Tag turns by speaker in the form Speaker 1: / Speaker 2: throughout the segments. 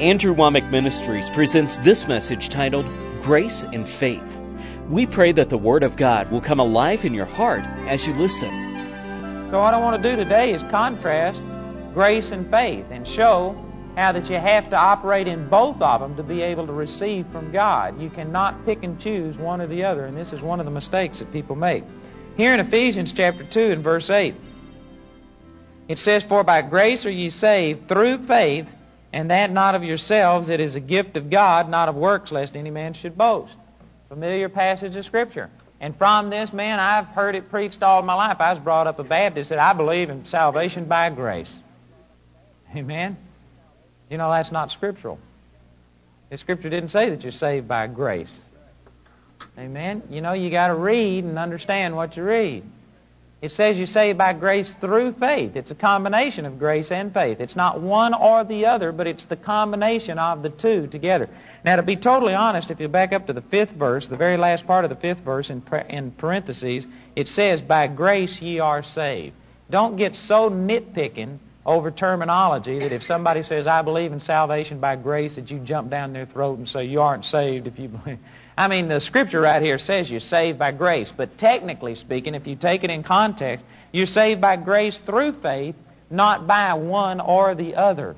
Speaker 1: Andrew Wommack Ministries presents this message titled Grace and Faith. We pray that the Word of God will come alive in your heart as you listen.
Speaker 2: So, what I want to do today is contrast grace and faith and show how that you have to operate in both of them to be able to receive from God. You cannot pick and choose one or the other, and this is one of the mistakes that people make. Here in Ephesians chapter 2 and verse 8, it says, For by grace are ye saved through faith and that not of yourselves, it is a gift of God, not of works, lest any man should boast. Familiar passage of Scripture. And from this, man, I've heard it preached all my life. I was brought up a Baptist that I believe in salvation by grace. Amen? You know, that's not scriptural. The Scripture didn't say that you're saved by grace. Amen? You know, you got to read and understand what you read. It says you're saved by grace through faith. It's a combination of grace and faith. It's not one or the other, but it's the combination of the two together. Now, to be totally honest, if you back up to the fifth verse, the very last part of the fifth verse in, in parentheses, it says, By grace ye are saved. Don't get so nitpicking over terminology that if somebody says, I believe in salvation by grace, that you jump down their throat and say, You aren't saved if you believe. I mean, the scripture right here says you're saved by grace, but technically speaking, if you take it in context, you're saved by grace through faith, not by one or the other.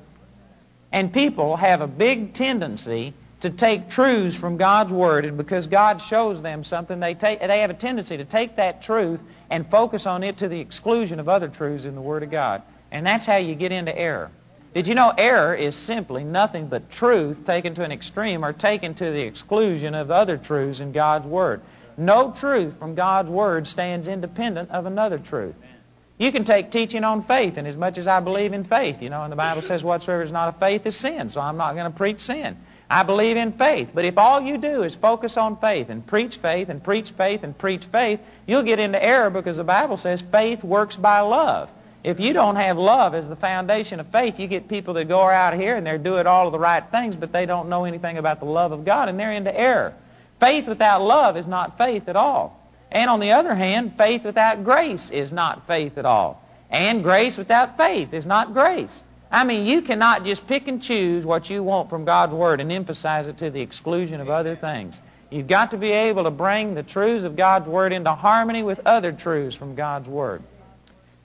Speaker 2: And people have a big tendency to take truths from God's Word, and because God shows them something, they, take, they have a tendency to take that truth and focus on it to the exclusion of other truths in the Word of God. And that's how you get into error. Did you know error is simply nothing but truth taken to an extreme or taken to the exclusion of other truths in God's Word? No truth from God's Word stands independent of another truth. You can take teaching on faith, and as much as I believe in faith, you know, and the Bible says whatsoever is not of faith is sin, so I'm not going to preach sin. I believe in faith. But if all you do is focus on faith and preach faith and preach faith and preach faith, you'll get into error because the Bible says faith works by love. If you don't have love as the foundation of faith, you get people that go out here and they're doing all of the right things, but they don't know anything about the love of God, and they're into error. Faith without love is not faith at all. And on the other hand, faith without grace is not faith at all. And grace without faith is not grace. I mean, you cannot just pick and choose what you want from God's Word and emphasize it to the exclusion of other things. You've got to be able to bring the truths of God's Word into harmony with other truths from God's Word.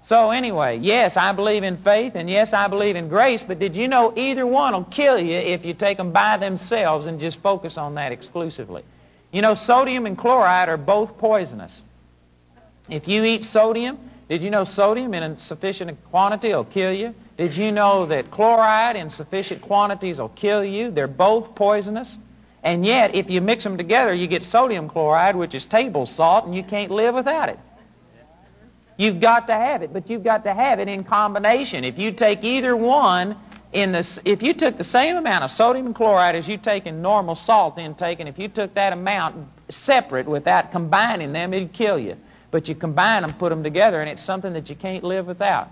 Speaker 2: So anyway, yes, I believe in faith, and yes, I believe in grace, but did you know either one will kill you if you take them by themselves and just focus on that exclusively? You know, sodium and chloride are both poisonous. If you eat sodium, did you know sodium in sufficient quantity will kill you? Did you know that chloride in sufficient quantities will kill you? They're both poisonous. And yet, if you mix them together, you get sodium chloride, which is table salt, and you can't live without it. You've got to have it, but you've got to have it in combination. If you take either one in this, if you took the same amount of sodium chloride as you take in normal salt intake, and if you took that amount separate without combining them, it'd kill you. But you combine them, put them together, and it's something that you can't live without.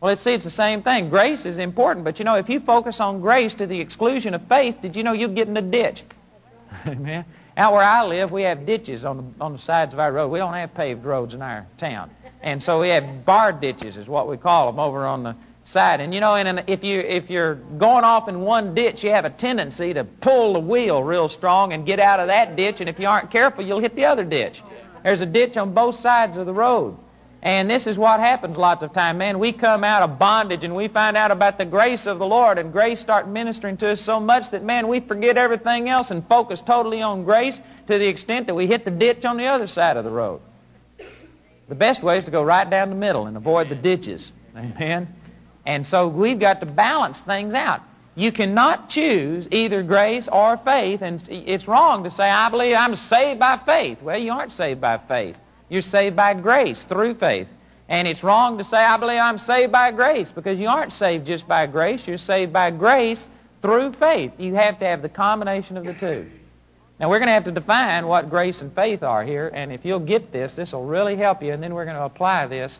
Speaker 2: Well, let's see, it's the same thing. Grace is important, but you know, if you focus on grace to the exclusion of faith, did you know you'll get in a ditch? Amen. Out where I live, we have ditches on the, on the sides of our road. We don't have paved roads in our town. And so we have bar ditches, is what we call them, over on the side. And you know, and if you if you're going off in one ditch, you have a tendency to pull the wheel real strong and get out of that ditch. And if you aren't careful, you'll hit the other ditch. There's a ditch on both sides of the road. And this is what happens lots of time, man. We come out of bondage and we find out about the grace of the Lord, and grace start ministering to us so much that, man, we forget everything else and focus totally on grace to the extent that we hit the ditch on the other side of the road. The best way is to go right down the middle and avoid the ditches. Amen? And so we've got to balance things out. You cannot choose either grace or faith, and it's wrong to say, I believe I'm saved by faith. Well, you aren't saved by faith. You're saved by grace through faith. And it's wrong to say, I believe I'm saved by grace, because you aren't saved just by grace. You're saved by grace through faith. You have to have the combination of the two. Now, we're going to have to define what grace and faith are here, and if you'll get this, this will really help you, and then we're going to apply this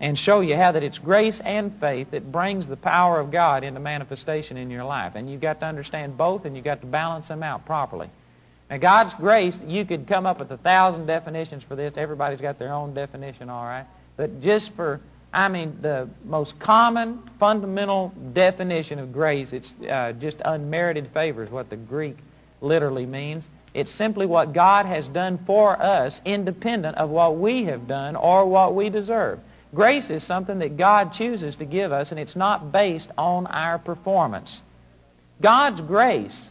Speaker 2: and show you how that it's grace and faith that brings the power of God into manifestation in your life. And you've got to understand both, and you've got to balance them out properly. Now, God's grace, you could come up with a thousand definitions for this. Everybody's got their own definition, all right? But just for I mean, the most common, fundamental definition of grace, it's uh, just unmerited favor is what the Greek literally means. It's simply what God has done for us, independent of what we have done or what we deserve. Grace is something that God chooses to give us, and it's not based on our performance. God's grace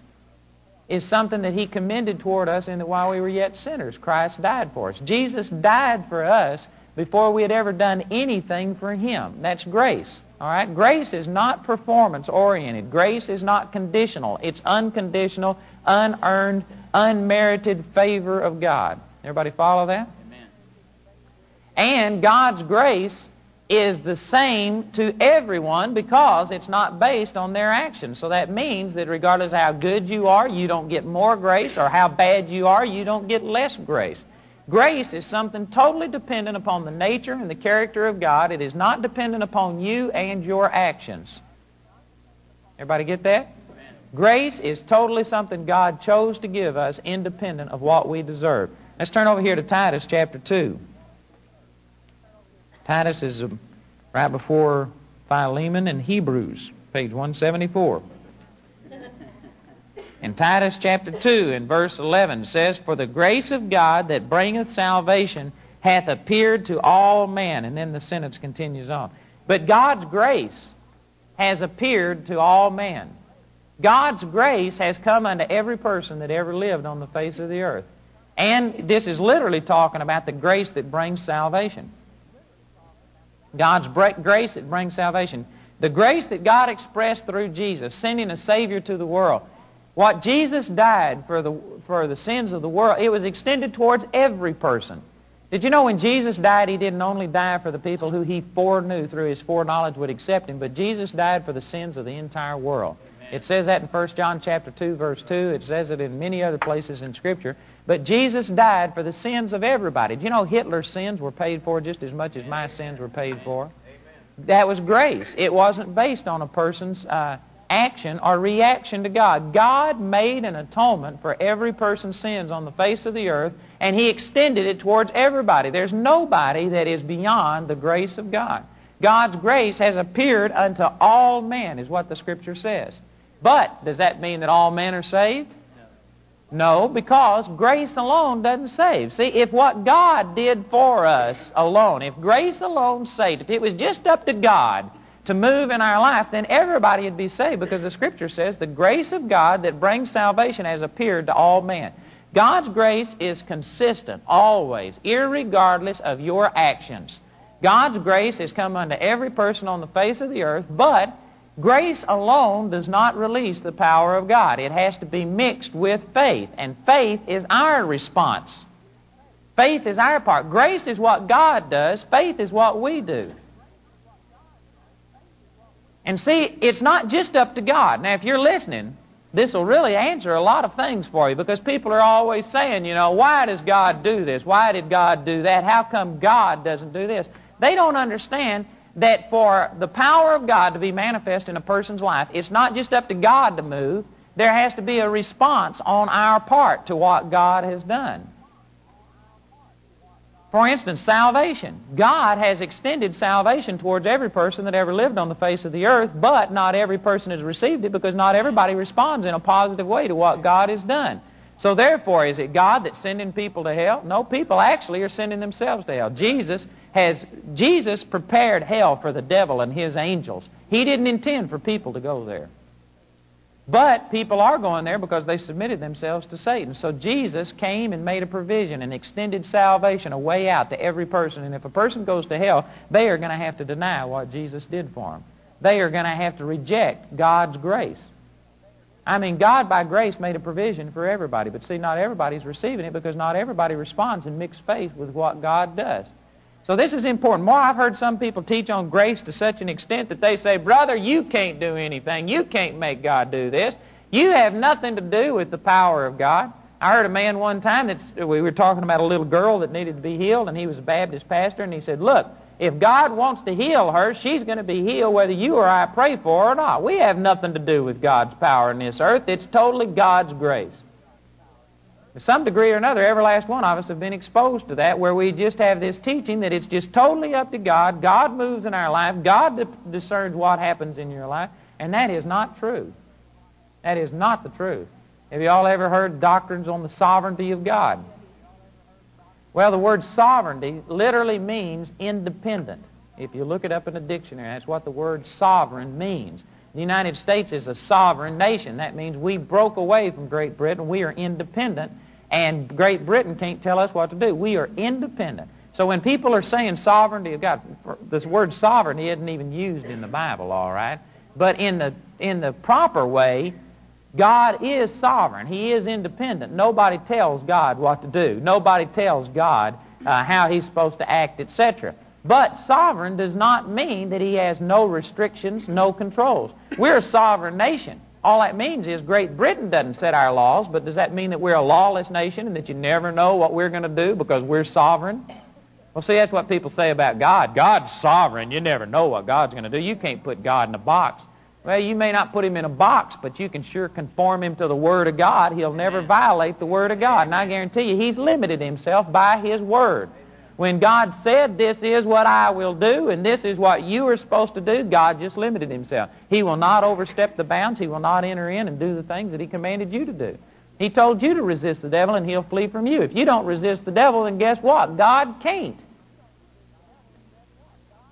Speaker 2: is something that He commended toward us in that while we were yet sinners, Christ died for us. Jesus died for us before we had ever done anything for Him. That's grace. All right? Grace is not performance oriented. Grace is not conditional. It's unconditional, unearned, unmerited favor of God. Everybody follow that? Amen. And God's grace is the same to everyone because it's not based on their actions. So that means that regardless of how good you are, you don't get more grace, or how bad you are, you don't get less grace. Grace is something totally dependent upon the nature and the character of God. It is not dependent upon you and your actions. Everybody get that? Grace is totally something God chose to give us independent of what we deserve. Let's turn over here to Titus chapter 2. Titus is um, right before Philemon and Hebrews, page 174. In Titus chapter 2 and verse 11 says, For the grace of God that bringeth salvation hath appeared to all men. And then the sentence continues on. But God's grace has appeared to all men. God's grace has come unto every person that ever lived on the face of the earth. And this is literally talking about the grace that brings salvation. God's grace that brings salvation. The grace that God expressed through Jesus, sending a Savior to the world. What Jesus died for the, for the sins of the world, it was extended towards every person. Did you know when Jesus died, he didn't only die for the people who he foreknew through his foreknowledge would accept him, but Jesus died for the sins of the entire world. It says that in 1 John chapter 2, verse 2. It says it in many other places in Scripture. But Jesus died for the sins of everybody. Do you know Hitler's sins were paid for just as much as my sins were paid for? That was grace. It wasn't based on a person's uh, action or reaction to God. God made an atonement for every person's sins on the face of the earth, and He extended it towards everybody. There's nobody that is beyond the grace of God. God's grace has appeared unto all men, is what the Scripture says. But does that mean that all men are saved? No, because grace alone doesn't save. See, if what God did for us alone, if grace alone saved, if it was just up to God to move in our life, then everybody would be saved because the Scripture says the grace of God that brings salvation has appeared to all men. God's grace is consistent, always, irregardless of your actions. God's grace has come unto every person on the face of the earth, but grace alone does not release the power of God. It has to be mixed with faith, and faith is our response. Faith is our part. Grace is what God does, faith is what we do. And see, it's not just up to God. Now, if you're listening, this will really answer a lot of things for you because people are always saying, you know, why does God do this? Why did God do that? How come God doesn't do this? They don't understand that for the power of God to be manifest in a person's life, it's not just up to God to move. There has to be a response on our part to what God has done. For instance, salvation. God has extended salvation towards every person that ever lived on the face of the earth, but not every person has received it because not everybody responds in a positive way to what God has done. So therefore, is it God that's sending people to hell? No, people actually are sending themselves to hell. Jesus has Jesus prepared hell for the devil and his angels. He didn't intend for people to go there. But people are going there because they submitted themselves to Satan. So Jesus came and made a provision and extended salvation, a way out to every person. And if a person goes to hell, they are going to have to deny what Jesus did for them. They are going to have to reject God's grace. I mean, God by grace made a provision for everybody. But see, not everybody's receiving it because not everybody responds in mixed faith with what God does. So this is important. More, I've heard some people teach on grace to such an extent that they say, brother, you can't do anything. You can't make God do this. You have nothing to do with the power of God. I heard a man one time that we were talking about a little girl that needed to be healed, and he was a Baptist pastor, and he said, look, if God wants to heal her, she's going to be healed whether you or I pray for her or not. We have nothing to do with God's power in this earth. It's totally God's grace. To some degree or another, every last one of us have been exposed to that, where we just have this teaching that it's just totally up to God. God moves in our life. God discerns what happens in your life. And that is not true. That is not the truth. Have you all ever heard doctrines on the sovereignty of God? Well, the word sovereignty literally means independent. If you look it up in a dictionary, that's what the word sovereign means. The United States is a sovereign nation. That means we broke away from Great Britain. We are independent, and Great Britain can't tell us what to do. We are independent. So when people are saying sovereignty of God, this word sovereignty isn't even used in the Bible, all right? But in the, in the proper way, God is sovereign. He is independent. Nobody tells God what to do. Nobody tells God uh, how he's supposed to act, etc. But sovereign does not mean that he has no restrictions, no controls. We're a sovereign nation. All that means is Great Britain doesn't set our laws, but does that mean that we're a lawless nation and that you never know what we're going to do because we're sovereign? Well, see, that's what people say about God. God's sovereign. You never know what God's going to do. You can't put God in a box. Well, you may not put him in a box, but you can sure conform him to the Word of God. He'll never violate the Word of God. And I guarantee you, he's limited himself by his Word. When God said, This is what I will do, and this is what you are supposed to do, God just limited himself. He will not overstep the bounds. He will not enter in and do the things that he commanded you to do. He told you to resist the devil, and he'll flee from you. If you don't resist the devil, then guess what? God can't.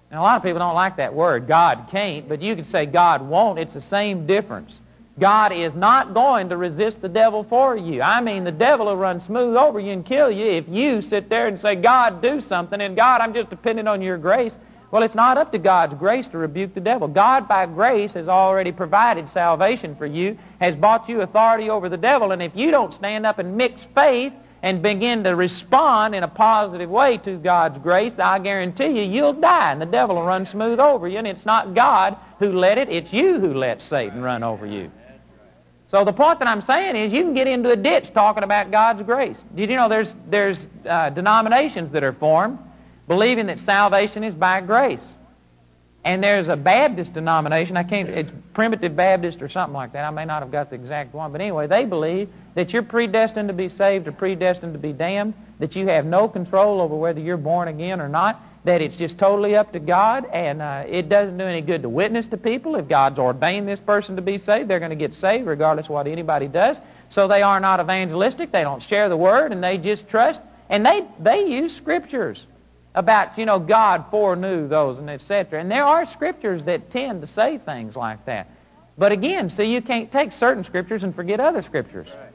Speaker 2: Now, a lot of people don't like that word, God can't, but you can say God won't. It's the same difference. God is not going to resist the devil for you. I mean, the devil will run smooth over you and kill you if you sit there and say, God, do something, and God, I'm just depending on your grace. Well, it's not up to God's grace to rebuke the devil. God, by grace, has already provided salvation for you, has bought you authority over the devil, and if you don't stand up and mix faith and begin to respond in a positive way to God's grace, I guarantee you, you'll die, and the devil will run smooth over you, and it's not God who let it, it's you who let Satan run over you. So the point that I'm saying is you can get into a ditch talking about God's grace. Did you know there's, there's uh, denominations that are formed believing that salvation is by grace. And there's a Baptist denomination, I can't, it's Primitive Baptist or something like that. I may not have got the exact one. But anyway, they believe that you're predestined to be saved or predestined to be damned, that you have no control over whether you're born again or not, that it's just totally up to God, and uh, it doesn't do any good to witness to people. If God's ordained this person to be saved, they're going to get saved regardless of what anybody does. So they are not evangelistic. They don't share the word, and they just trust. And they, they use scriptures about, you know, God foreknew those and etc. And there are scriptures that tend to say things like that. But again, see, you can't take certain scriptures and forget other scriptures. Right.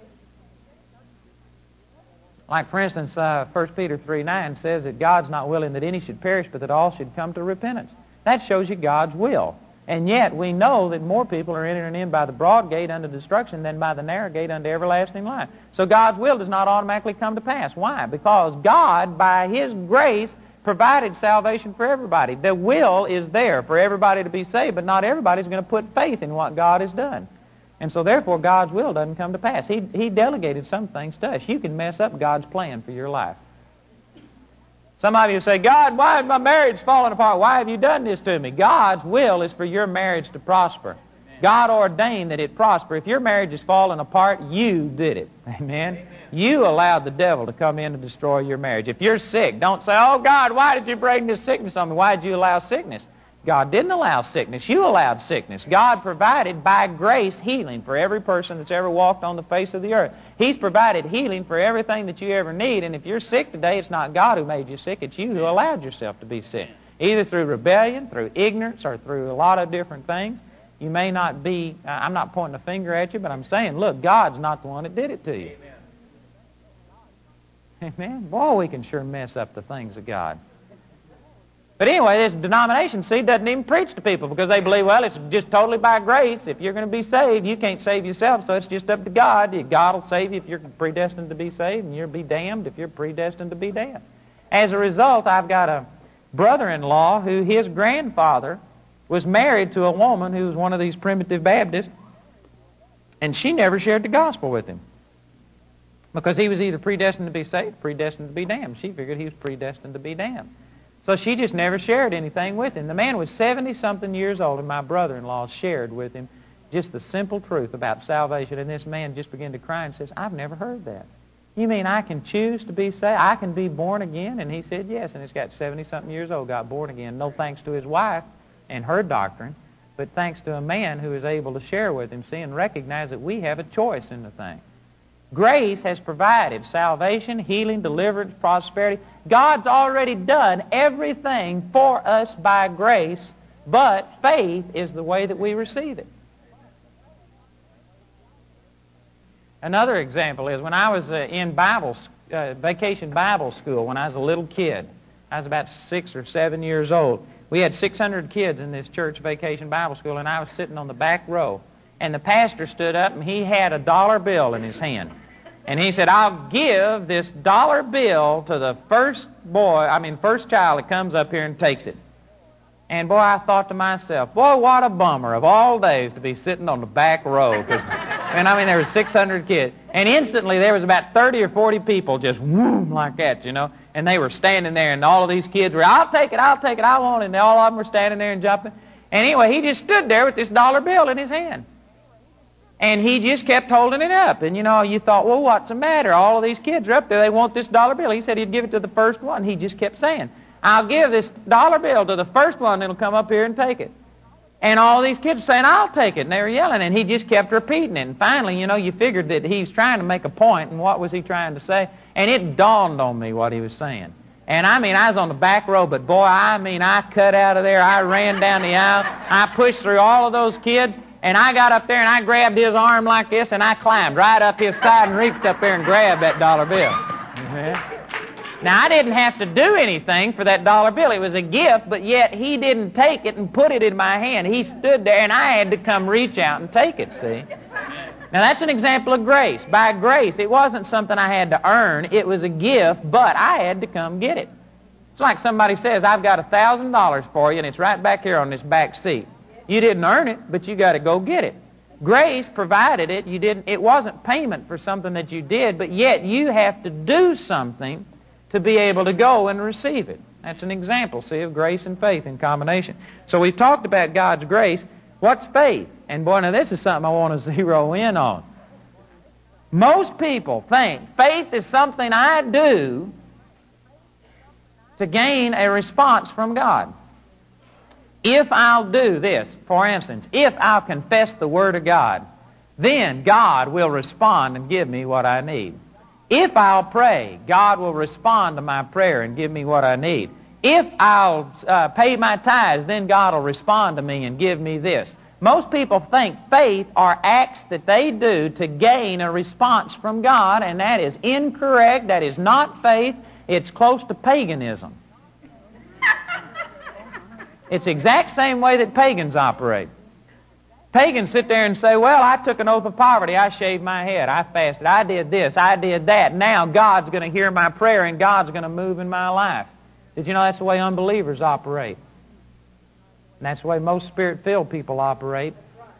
Speaker 2: Like, for instance, uh, 1 Peter 3 9 says that God's not willing that any should perish, but that all should come to repentance. That shows you God's will. And yet, we know that more people are entering in by the broad gate unto destruction than by the narrow gate unto everlasting life. So God's will does not automatically come to pass. Why? Because God, by His grace, provided salvation for everybody. The will is there for everybody to be saved, but not everybody's going to put faith in what God has done. And so therefore God's will doesn't come to pass. He, he delegated some things to us. You can mess up God's plan for your life. Some of you say, God, why is my marriage falling apart? Why have you done this to me? God's will is for your marriage to prosper. God ordained that it prosper. If your marriage is falling apart, you did it. Amen? Amen? You allowed the devil to come in and destroy your marriage. If you're sick, don't say, Oh God, why did you bring this sickness on me? Why did you allow sickness? God didn't allow sickness. You allowed sickness. God provided by grace healing for every person that's ever walked on the face of the earth. He's provided healing for everything that you ever need. And if you're sick today, it's not God who made you sick. It's you who allowed yourself to be sick. Either through rebellion, through ignorance, or through a lot of different things. You may not be, I'm not pointing a finger at you, but I'm saying, look, God's not the one that did it to you. Amen. Amen. Boy, we can sure mess up the things of God. But anyway, this denomination, see, doesn't even preach to people because they believe, well, it's just totally by grace. If you're going to be saved, you can't save yourself, so it's just up to God. God will save you if you're predestined to be saved, and you'll be damned if you're predestined to be damned. As a result, I've got a brother-in-law who his grandfather was married to a woman who was one of these primitive Baptists, and she never shared the gospel with him. Because he was either predestined to be saved, predestined to be damned. She figured he was predestined to be damned. So she just never shared anything with him. The man was 70 something years old, and my brother in law shared with him just the simple truth about salvation. And this man just began to cry and says, I've never heard that. You mean I can choose to be saved? I can be born again? And he said, Yes. And he's got 70 something years old, got born again. No thanks to his wife and her doctrine, but thanks to a man who is able to share with him, see, and recognize that we have a choice in the thing. Grace has provided salvation, healing, deliverance, prosperity. God's already done everything for us by grace, but faith is the way that we receive it. Another example is when I was uh, in Bible, uh, vacation Bible school when I was a little kid. I was about six or seven years old. We had 600 kids in this church vacation Bible school, and I was sitting on the back row. And the pastor stood up, and he had a dollar bill in his hand. And he said, I'll give this dollar bill to the first boy, I mean, first child that comes up here and takes it. And boy, I thought to myself, boy, what a bummer of all days to be sitting on the back row. Cause, and I mean, there were 600 kids. And instantly there was about 30 or 40 people just whoom like that, you know. And they were standing there, and all of these kids were, I'll take it, I'll take it, I want it. And all of them were standing there and jumping. And anyway, he just stood there with this dollar bill in his hand. And he just kept holding it up. And you know, you thought, well, what's the matter? All of these kids are up there. They want this dollar bill. He said he'd give it to the first one. He just kept saying, I'll give this dollar bill to the first one that'll come up here and take it. And all these kids were saying, I'll take it. And they were yelling. And he just kept repeating it. And finally, you know, you figured that he was trying to make a point, And what was he trying to say? And it dawned on me what he was saying. And I mean, I was on the back row, but boy, I mean, I cut out of there. I ran down the aisle. I pushed through all of those kids. And I got up there and I grabbed his arm like this and I climbed right up his side and reached up there and grabbed that dollar bill. Mm-hmm. Now, I didn't have to do anything for that dollar bill. It was a gift, but yet he didn't take it and put it in my hand. He stood there and I had to come reach out and take it, see? Now, that's an example of grace. By grace, it wasn't something I had to earn. It was a gift, but I had to come get it. It's like somebody says, I've got a $1,000 for you, and it's right back here on this back seat. You didn't earn it, but you got to go get it. Grace provided it. You didn't. It wasn't payment for something that you did, but yet you have to do something to be able to go and receive it. That's an example, see, of grace and faith in combination. So we've talked about God's grace. What's faith? And boy, now this is something I want to zero in on. Most people think faith is something I do to gain a response from God. If I'll do this, for instance, if I'll confess the Word of God, then God will respond and give me what I need. If I'll pray, God will respond to my prayer and give me what I need. If I'll uh, pay my tithes, then God will respond to me and give me this. Most people think faith are acts that they do to gain a response from God, and that is incorrect. That is not faith. It's close to paganism. It's the exact same way that pagans operate. Pagans sit there and say, well, I took an oath of poverty. I shaved my head. I fasted. I did this. I did that. Now God's going to hear my prayer and God's going to move in my life. Did you know that's the way unbelievers operate? And that's the way most spirit-filled people operate.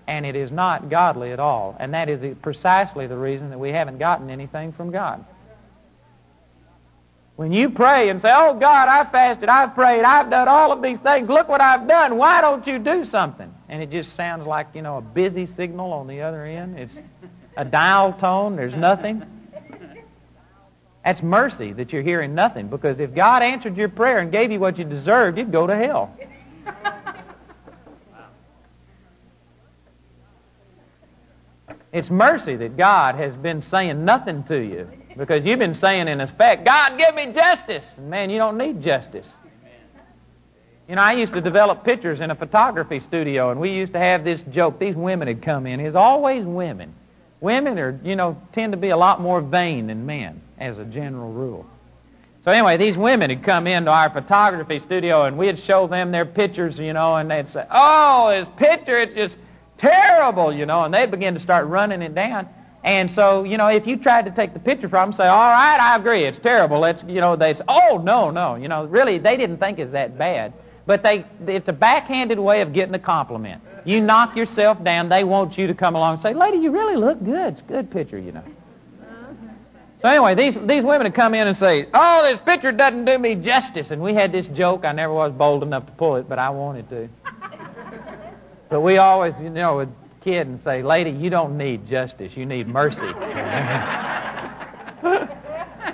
Speaker 2: And it is not godly at all. And that is precisely the reason that we haven't gotten anything from God. When you pray and say, Oh God, I've fasted, I've prayed, I've done all of these things, look what I've done, why don't you do something? And it just sounds like, you know, a busy signal on the other end. It's a dial tone, there's nothing. That's mercy that you're hearing nothing because if God answered your prayer and gave you what you deserved, you'd go to hell. It's mercy that God has been saying nothing to you. Because you've been saying in effect, God, give me justice. And man, you don't need justice. You know, I used to develop pictures in a photography studio, and we used to have this joke. These women had come in. It's always women. Women are, you know, tend to be a lot more vain than men, as a general rule. So anyway, these women had come into our photography studio, and we'd show them their pictures, you know, and they'd say, "Oh, this picture, it's just terrible," you know, and they'd begin to start running it down. And so, you know, if you tried to take the picture from them, say, all right, I agree, it's terrible. Let's, you know, they say, oh, no, no. You know, really, they didn't think it's that bad. But they, it's a backhanded way of getting a compliment. You knock yourself down, they want you to come along and say, lady, you really look good. It's a good picture, you know. So anyway, these, these women would come in and say, oh, this picture doesn't do me justice. And we had this joke. I never was bold enough to pull it, but I wanted to. But we always, you know, kid and say, Lady, you don't need justice, you need mercy.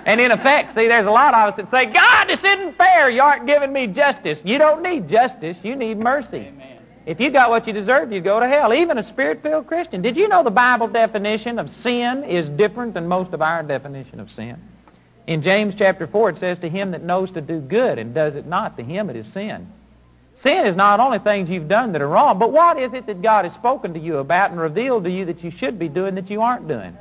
Speaker 2: And in effect, see, there's a lot of us that say, God, this isn't fair. You aren't giving me justice. You don't need justice. You need mercy. Amen. If you got what you deserve, you'd go to hell. Even a spirit-filled Christian. Did you know the Bible definition of sin is different than most of our definition of sin? In James chapter 4, it says, To him that knows to do good and does it not, to him it is sin. Sin is not only things you've done that are wrong, but what is it that God has spoken to you about and revealed to you that you should be doing that you aren't doing?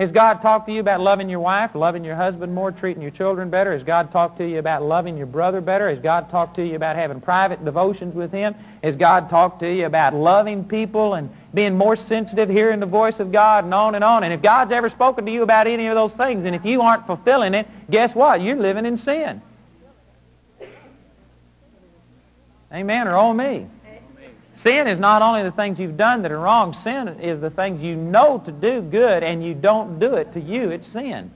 Speaker 2: Has God talked to you about loving your wife, loving your husband more, treating your children better? Has God talked to you about loving your brother better? Has God talked to you about having private devotions with Him? Has God talked to you about loving people and being more sensitive, hearing the voice of God, and on and on? And if God's ever spoken to you about any of those things, and if you aren't fulfilling it, guess what? You're living in sin. Amen, or oh me. Sin is not only the things you've done that are wrong. Sin is the things you know to do good and you don't do it. To you, it's sin.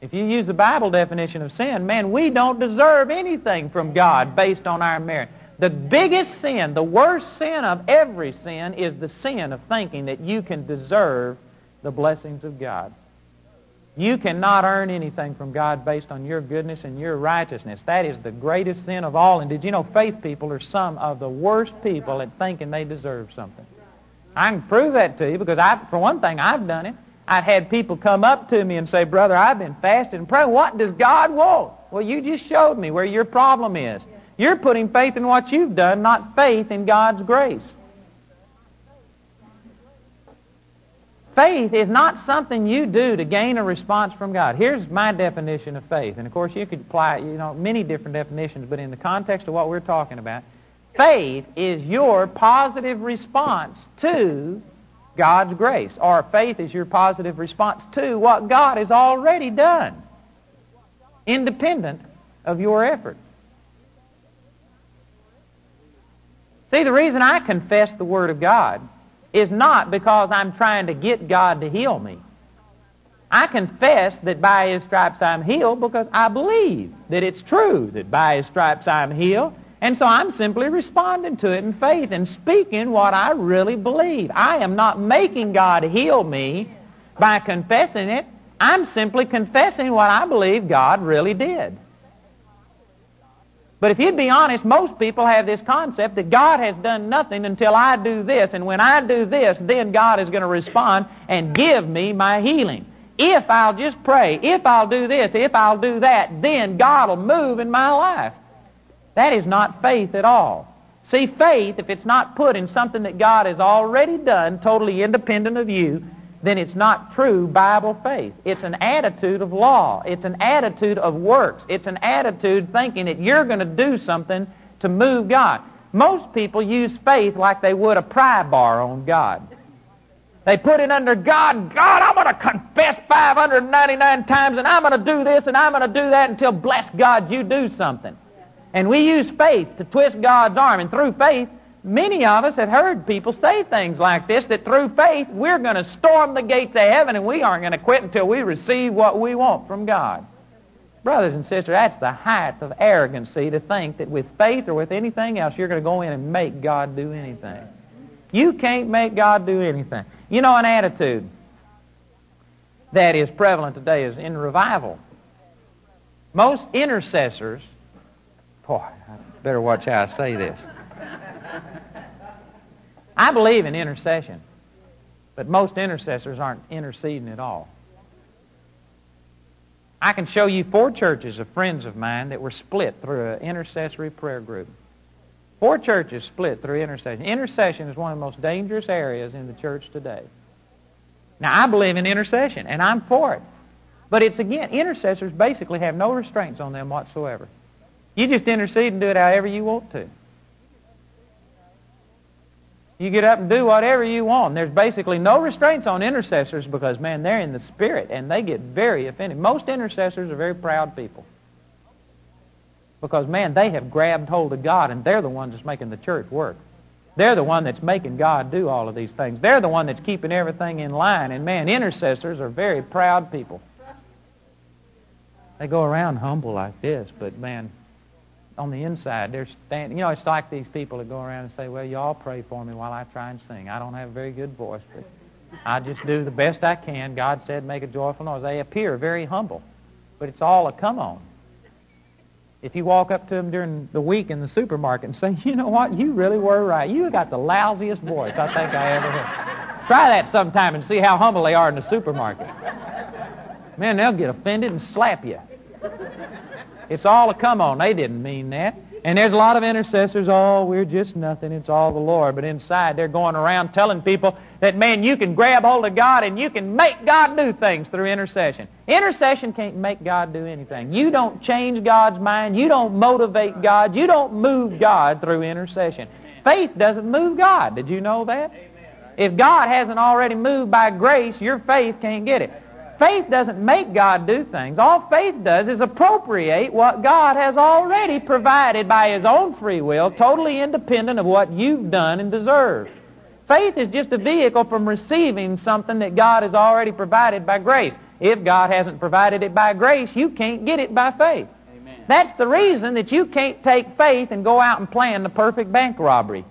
Speaker 2: If you use the Bible definition of sin, man, we don't deserve anything from God based on our merit. The biggest sin, the worst sin of every sin, is the sin of thinking that you can deserve the blessings of God. You cannot earn anything from God based on your goodness and your righteousness. That is the greatest sin of all. And did you know faith people are some of the worst people at thinking they deserve something? I can prove that to you because, I, for one thing, I've done it. I've had people come up to me and say, Brother, I've been fasting and praying. What does God want? Well, you just showed me where your problem is. You're putting faith in what you've done, not faith in God's grace. Faith is not something you do to gain a response from God. Here's my definition of faith. And of course, you could apply, you know, many different definitions, but in the context of what we're talking about, faith is your positive response to God's grace. Or faith is your positive response to what God has already done, independent of your effort. See, the reason I confess the Word of God is not because I'm trying to get God to heal me. I confess that by His stripes I'm healed because I believe that it's true that by His stripes I'm healed. And so I'm simply responding to it in faith and speaking what I really believe. I am not making God heal me by confessing it. I'm simply confessing what I believe God really did. But if you'd be honest, most people have this concept that God has done nothing until I do this, and when I do this, then God is going to respond and give me my healing. If I'll just pray, if I'll do this, if I'll do that, then God will move in my life. That is not faith at all. See, faith, if it's not put in something that God has already done, totally independent of you, then it's not true Bible faith. It's an attitude of law. It's an attitude of works. It's an attitude thinking that you're going to do something to move God. Most people use faith like they would a pry bar on God. They put it under God. God, I'm going to confess 599 times and I'm going to do this and I'm going to do that until, bless God, you do something. And we use faith to twist God's arm. And through faith, Many of us have heard people say things like this, that through faith we're going to storm the gates of heaven and we aren't going to quit until we receive what we want from God. Brothers and sisters, that's the height of arrogancy to think that with faith or with anything else you're going to go in and make God do anything. You can't make God do anything. You know, an attitude that is prevalent today is in revival. Most intercessors, boy, I better watch how I say this. I believe in intercession, but most intercessors aren't interceding at all. I can show you four churches of friends of mine that were split through an intercessory prayer group. Four churches split through intercession. Intercession is one of the most dangerous areas in the church today. Now, I believe in intercession, and I'm for it. But it's again, intercessors basically have no restraints on them whatsoever. You just intercede and do it however you want to. You get up and do whatever you want. There's basically no restraints on intercessors because, man, they're in the spirit and they get very offended. Most intercessors are very proud people. Because, man, they have grabbed hold of God and they're the ones that's making the church work. They're the one that's making God do all of these things. They're the one that's keeping everything in line. And, man, intercessors are very proud people. They go around humble like this, but, man, on the inside, they're standing. You know, it's like these people that go around and say, "Well, y'all pray for me while I try and sing. I don't have a very good voice, but I just do the best I can." God said, "Make a joyful noise." They appear very humble. but it's all a come on. If you walk up to them during the week in the supermarket and say, you know what, you really were right. You got the lousiest voice I think I ever heard. Try that sometime and see how humble they are in the supermarket. Man, they'll get offended and slap you. It's all a come on. They didn't mean that. And there's a lot of intercessors, oh, we're just nothing. It's all the Lord. But inside, they're going around telling people that, man, you can grab hold of God and you can make God do things through intercession. Intercession can't make God do anything. You don't change God's mind. You don't motivate God. You don't move God through intercession. Faith doesn't move God. Did you know that? If God hasn't already moved by grace, your faith can't get it. Faith doesn't make God do things. All faith does is appropriate what God has already provided by His own free will, totally independent of what you've done and deserved. Faith is just a vehicle from receiving something that God has already provided by grace. If God hasn't provided it by grace, you can't get it by faith. Amen. That's the reason that you can't take faith and go out and plan the perfect bank robbery.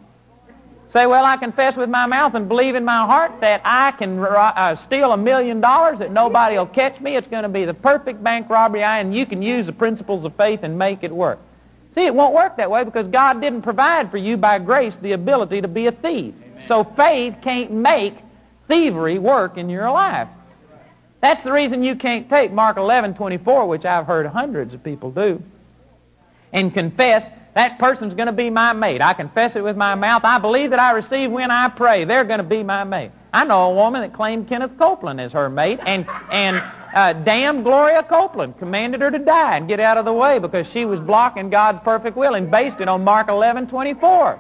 Speaker 2: Say, well, I confess with my mouth and believe in my heart that I can uh, steal a million dollars, that nobody will catch me. It's going to be the perfect bank robbery, and you can use the principles of faith and make it work. See, it won't work that way because God didn't provide for you by grace the ability to be a thief. Amen. So faith can't make thievery work in your life. That's the reason you can't take Mark 11, 24, which I've heard hundreds of people do, and confess that person's going to be my mate. I confess it with my mouth. I believe that I receive when I pray. They're going to be my mate. I know a woman that claimed Kenneth Copeland as her mate, and and uh, damn Gloria Copeland commanded her to die and get out of the way because she was blocking God's perfect will and based it on Mark 11:24.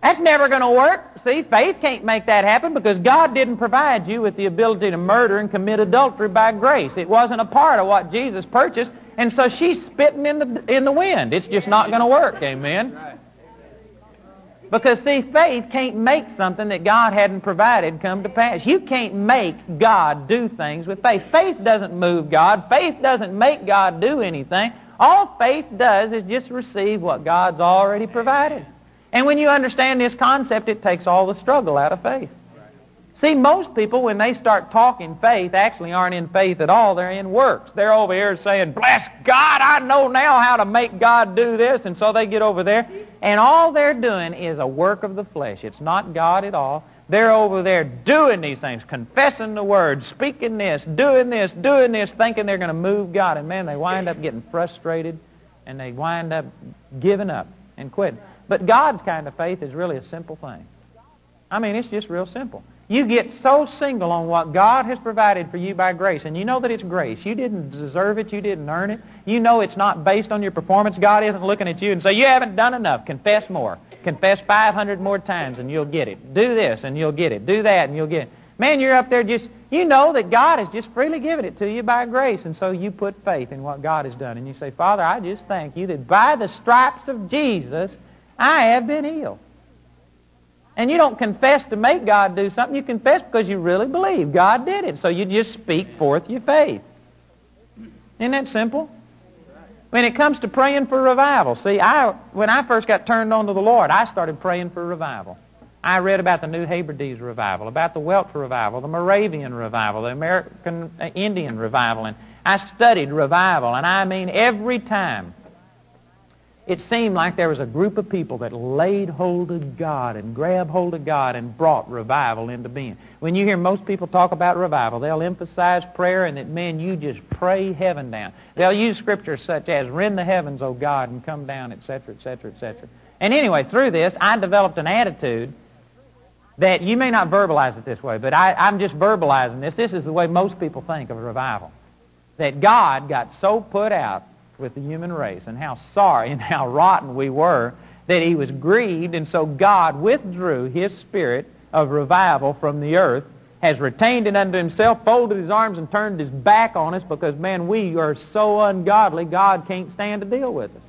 Speaker 2: That's never going to work. See, faith can't make that happen because God didn't provide you with the ability to murder and commit adultery by grace. It wasn't a part of what Jesus purchased. And so she's spitting in the, in the wind. It's just not going to work. Amen. Because, see, faith can't make something that God hadn't provided come to pass. You can't make God do things with faith. Faith doesn't move God. Faith doesn't make God do anything. All faith does is just receive what God's already provided. And when you understand this concept, it takes all the struggle out of faith. See, most people, when they start talking faith, actually aren't in faith at all. They're in works. They're over here saying, Bless God, I know now how to make God do this. And so they get over there. And all they're doing is a work of the flesh. It's not God at all. They're over there doing these things, confessing the word, speaking this, doing this, doing this, thinking they're going to move God. And man, they wind up getting frustrated and they wind up giving up and quitting. But God's kind of faith is really a simple thing. I mean, it's just real simple. You get so single on what God has provided for you by grace, and you know that it's grace. You didn't deserve it. You didn't earn it. You know it's not based on your performance. God isn't looking at you and say, you haven't done enough. Confess more. Confess 500 more times and you'll get it. Do this and you'll get it. Do that and you'll get it. Man, you're up there just, you know that God has just freely given it to you by grace. And so you put faith in what God has done. And you say, Father, I just thank you that by the stripes of Jesus, I have been healed. And you don't confess to make God do something. You confess because you really believe God did it. So you just speak forth your faith. Isn't that simple? When it comes to praying for revival, see, I when I first got turned on to the Lord, I started praying for revival. I read about the New Hebrides revival, about the Welsh revival, the Moravian revival, the American uh, Indian revival, and I studied revival. And I mean, every time it seemed like there was a group of people that laid hold of God and grabbed hold of God and brought revival into being. When you hear most people talk about revival, they'll emphasize prayer and that, man, you just pray heaven down. They'll use scriptures such as, rend the heavens, O God, and come down, etc., etc., etc. And anyway, through this, I developed an attitude that you may not verbalize it this way, but I, I'm just verbalizing this. This is the way most people think of a revival. That God got so put out with the human race and how sorry and how rotten we were that he was grieved, and so God withdrew his spirit of revival from the earth, has retained it unto himself, folded his arms, and turned his back on us because, man, we are so ungodly, God can't stand to deal with us.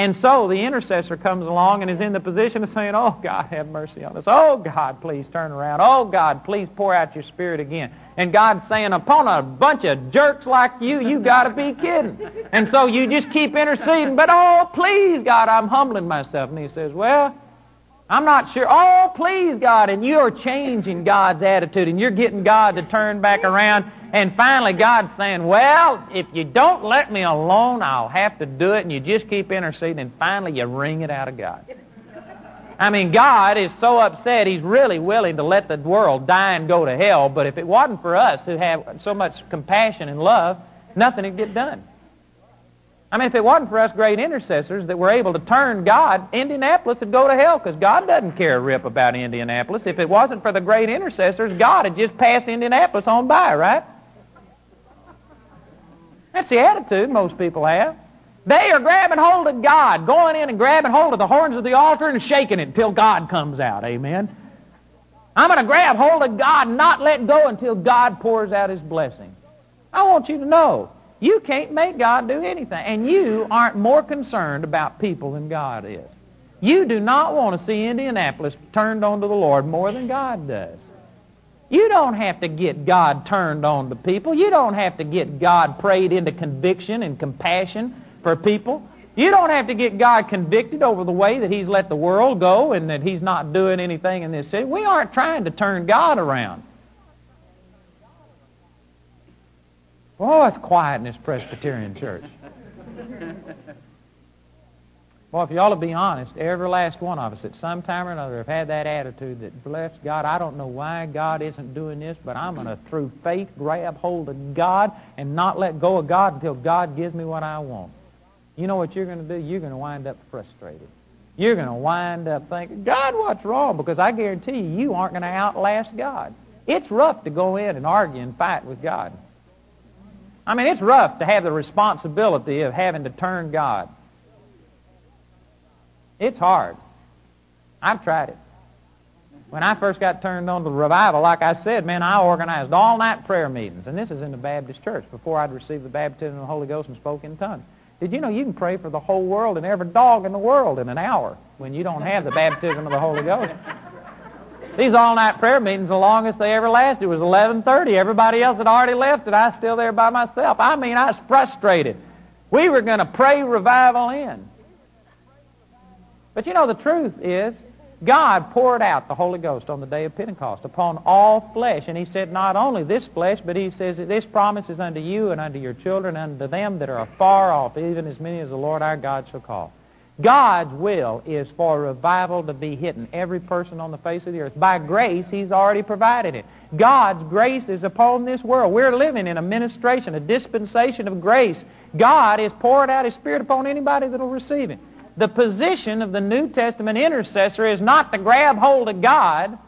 Speaker 2: And so the intercessor comes along and is in the position of saying, Oh, God, have mercy on us. Oh, God, please turn around. Oh, God, please pour out your spirit again. And God's saying, upon a bunch of jerks like you, you got to be kidding. And so you just keep interceding. But, oh, please, God, I'm humbling myself. And he says, Well, I'm not sure. Oh, please, God. And you're changing God's attitude and you're getting God to turn back around. And finally, God's saying, well, if you don't let me alone, I'll have to do it. And you just keep interceding. And finally, you wring it out of God. I mean, God is so upset, He's really willing to let the world die and go to hell. But if it wasn't for us who have so much compassion and love, nothing would get done. I mean, if it wasn't for us great intercessors that were able to turn God, Indianapolis would go to hell because God doesn't care a rip about Indianapolis. If it wasn't for the great intercessors, God had just passed Indianapolis on by, right? That's the attitude most people have. They are grabbing hold of God, going in and grabbing hold of the horns of the altar and shaking it until God comes out. Amen. I'm going to grab hold of God and not let go until God pours out His blessing. I want you to know you can't make God do anything. And you aren't more concerned about people than God is. You do not want to see Indianapolis turned on to the Lord more than God does. You don't have to get God turned on to people. You don't have to get God prayed into conviction and compassion for people. You don't have to get God convicted over the way that He's let the world go and that He's not doing anything in this city. We aren't trying to turn God around. Oh, it's quiet in this Presbyterian church. Well, if ought to be honest, every last one of us at some time or another have had that attitude that, bless God, I don't know why God isn't doing this, but I'm going to, through faith, grab hold of God and not let go of God until God gives me what I want. You know what you're going to do? You're going to wind up frustrated. You're going to wind up thinking, God, what's wrong? Because I guarantee you, you aren't going to outlast God. It's rough to go in and argue and fight with God. I mean, it's rough to have the responsibility of having to turn God. It's hard. I've tried it. When I first got turned on to the revival, like I said, man, I organized all-night prayer meetings. And this is in the Baptist church before I'd received the baptism of the Holy Ghost and spoke in tongues. Did you know you can pray for the whole world and every dog in the world in an hour when you don't have the baptism of the Holy Ghost? These all-night prayer meetings, the longest they ever lasted was 11:30. Everybody else had already left, and I was still there by myself. I mean, I was frustrated. We were going to pray revival in. But you know, the truth is, God poured out the Holy Ghost on the day of Pentecost upon all flesh. And he said, not only this flesh, but he says, this promise is unto you and unto your children and unto them that are afar off, even as many as the Lord our God shall call. God's will is for revival to be hitting every person on the face of the earth. By grace, He's already provided it. God's grace is upon this world. We're living in a ministration, a dispensation of grace. God is pouring out His Spirit upon anybody that will receive it. The position of the New Testament intercessor is not to grab hold of God,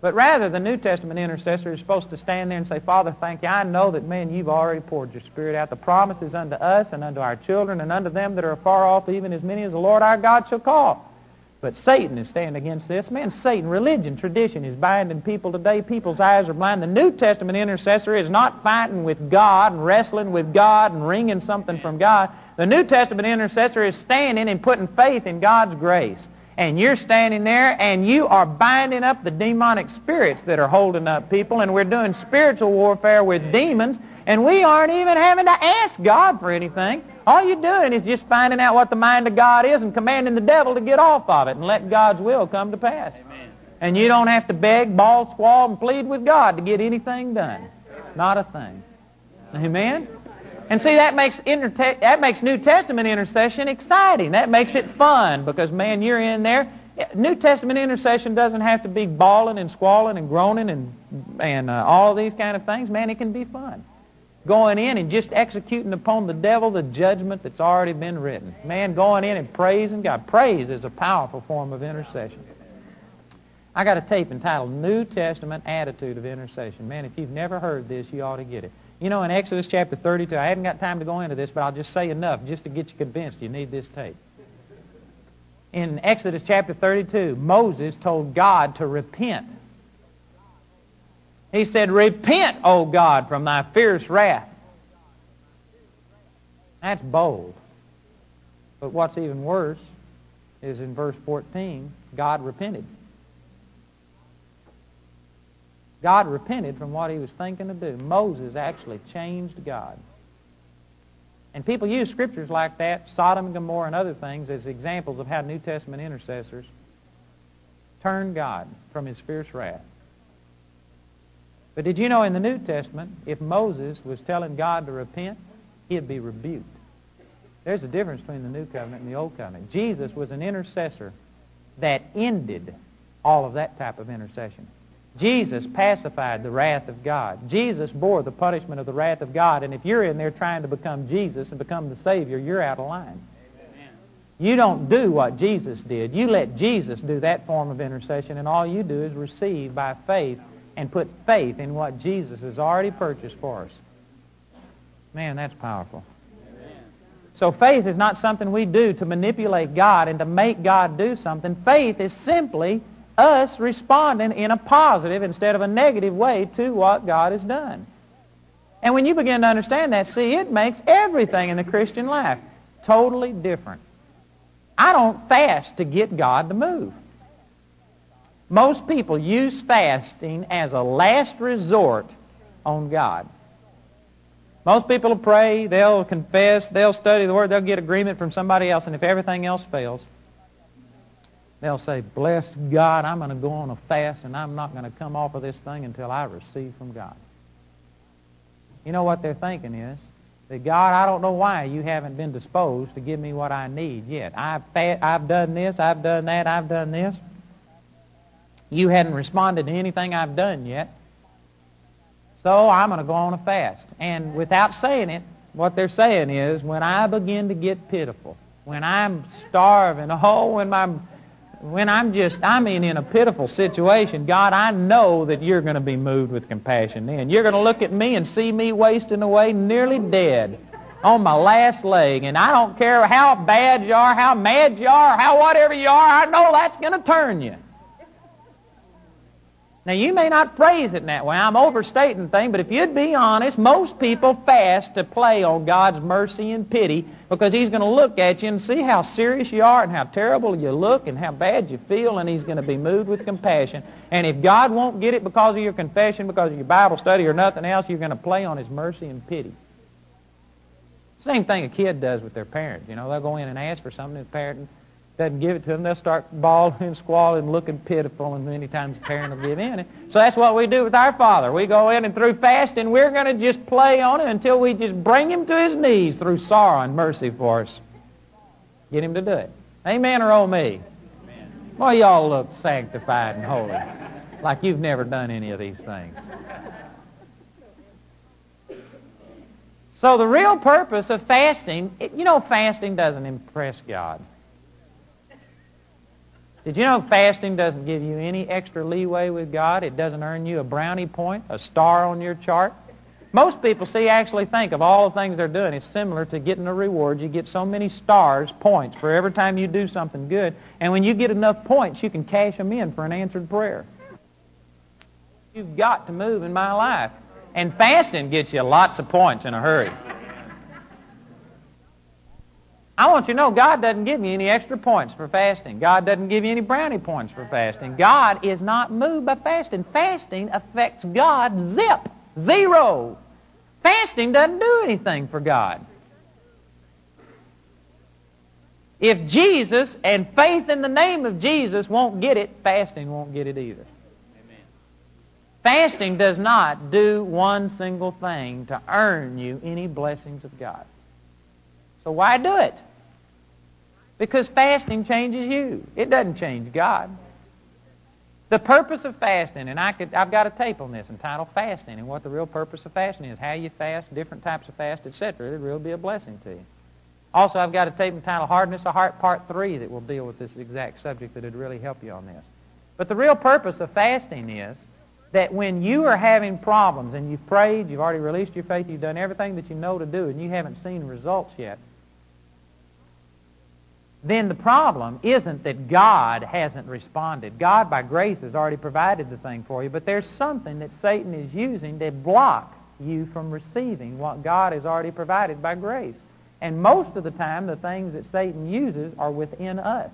Speaker 2: but rather, the New Testament intercessor is supposed to stand there and say, Father, thank you. I know that, man, you've already poured your Spirit out. The promise is unto us and unto our children and unto them that are far off, even as many as the Lord our God shall call. But Satan is standing against this. Man, Satan, religion, tradition is binding people today. People's eyes are blind. The New Testament intercessor is not fighting with God and wrestling with God and wringing something from God. The New Testament intercessor is standing and putting faith in God's grace and you're standing there and you are binding up the demonic spirits that are holding up people, and we're doing spiritual warfare with demons, and we aren't even having to ask God for anything. All you're doing is just finding out what the mind of God is and commanding the devil to get off of it and let God's will come to pass. Amen. And you don't have to beg, bawl, squall, and plead with God to get anything done. Not a thing. Amen? And see, that makes, that makes New Testament intercession exciting. That makes it fun because, man, you're in there. New Testament intercession doesn't have to be bawling and squalling and groaning and, and uh, all these kind of things. Man, it can be fun. Going in and just executing upon the devil the judgment that's already been written. Man, going in and praising God. Praise is a powerful form of intercession. I got a tape entitled New Testament Attitude of Intercession. Man, if you've never heard this, you ought to get it. You know, in Exodus chapter 32, I haven't got time to go into this, but I'll just say enough just to get you convinced you need this tape. In Exodus chapter 32, Moses told God to repent. He said, Repent, O God, from thy fierce wrath. That's bold. But what's even worse is in verse 14, God repented. God repented from what he was thinking to do. Moses actually changed God. And people use scriptures like that, Sodom and Gomorrah and other things, as examples of how New Testament intercessors turn God from his fierce wrath. But did you know in the New Testament, if Moses was telling God to repent, he'd be rebuked. There's a difference between the New Covenant and the Old Covenant. Jesus was an intercessor that ended all of that type of intercession. Jesus pacified the wrath of God. Jesus bore the punishment of the wrath of God. And if you're in there trying to become Jesus and become the Savior, you're out of line. You don't do what Jesus did. You let Jesus do that form of intercession, and all you do is receive by faith and put faith in what Jesus has already purchased for us. Man, that's powerful. So faith is not something we do to manipulate God and to make God do something. Faith is simply us responding in a positive instead of a negative way to what God has done. And when you begin to understand that, see, it makes everything in the Christian life totally different. I don't fast to get God to move. Most people use fasting as a last resort on God. Most people will pray, they'll confess, they'll study the Word, they'll get agreement from somebody else, and if everything else fails, they'll say, Bless God, I'm going to go on a fast, and I'm not going to come off of this thing until I receive from God. You know what they're thinking is, that God, I don't know why you haven't been disposed to give me what I need yet. I've, fa- I've done this, I've done that, I've done this. You hadn't responded to anything I've done yet. So I'm going to go on a fast. And without saying it, what they're saying is, when I begin to get pitiful, when I'm starving, oh, when my when I'm just, I mean, in a pitiful situation, God, I know that you're going to be moved with compassion then. You're going to look at me and see me wasting away nearly dead on my last leg. And I don't care how bad you are, how mad you are, how whatever you are, I know that's going to turn you. Now, you may not phrase it in that way. I'm overstating things, but if you'd be honest, most people fast to play on God's mercy and pity because He's going to look at you and see how serious you are and how terrible you look and how bad you feel, and He's going to be moved with compassion. And if God won't get it because of your confession, because of your Bible study or nothing else, you're going to play on His mercy and pity. Same thing a kid does with their parents. You know, they'll go in and ask for something, and the parent doesn't give it to them, they'll start bawling and squalling, looking pitiful, and many times the parent will give in. So that's what we do with our Father. We go in and through fasting, we're going to just play on it until we just bring him to his knees through sorrow and mercy for us. Get him to do it. Amen or oh me? Well, y'all look sanctified and holy, like you've never done any of these things. So the real purpose of fasting, you know, fasting doesn't impress God. Did you know fasting doesn't give you any extra leeway with God? It doesn't earn you a brownie point, a star on your chart. Most people, see, actually think of all the things they're doing. It's similar to getting a reward. You get so many stars, points, for every time you do something good. And when you get enough points, you can cash them in for an answered prayer. You've got to move in my life. And fasting gets you lots of points in a hurry. I want you to know God doesn't give you any extra points for fasting. God doesn't give you any brownie points for fasting. God is not moved by fasting. Fasting affects God zip, zero. Fasting doesn't do anything for God. If Jesus and faith in the name of Jesus won't get it, fasting won't get it either. Amen. Fasting does not do one single thing to earn you any blessings of God. So why do it? Because fasting changes you. It doesn't change God. The purpose of fasting, and I could, I've got a tape on this entitled Fasting, and what the real purpose of fasting is, how you fast, different types of fast, etc. It'll really be a blessing to you. Also, I've got a tape entitled Hardness of Heart Part 3 that will deal with this exact subject that would really help you on this. But the real purpose of fasting is that when you are having problems and you've prayed, you've already released your faith, you've done everything that you know to do, and you haven't seen results yet, then the problem isn't that God hasn't responded. God, by grace, has already provided the thing for you, but there's something that Satan is using to block you from receiving what God has already provided by grace. And most of the time, the things that Satan uses are within us.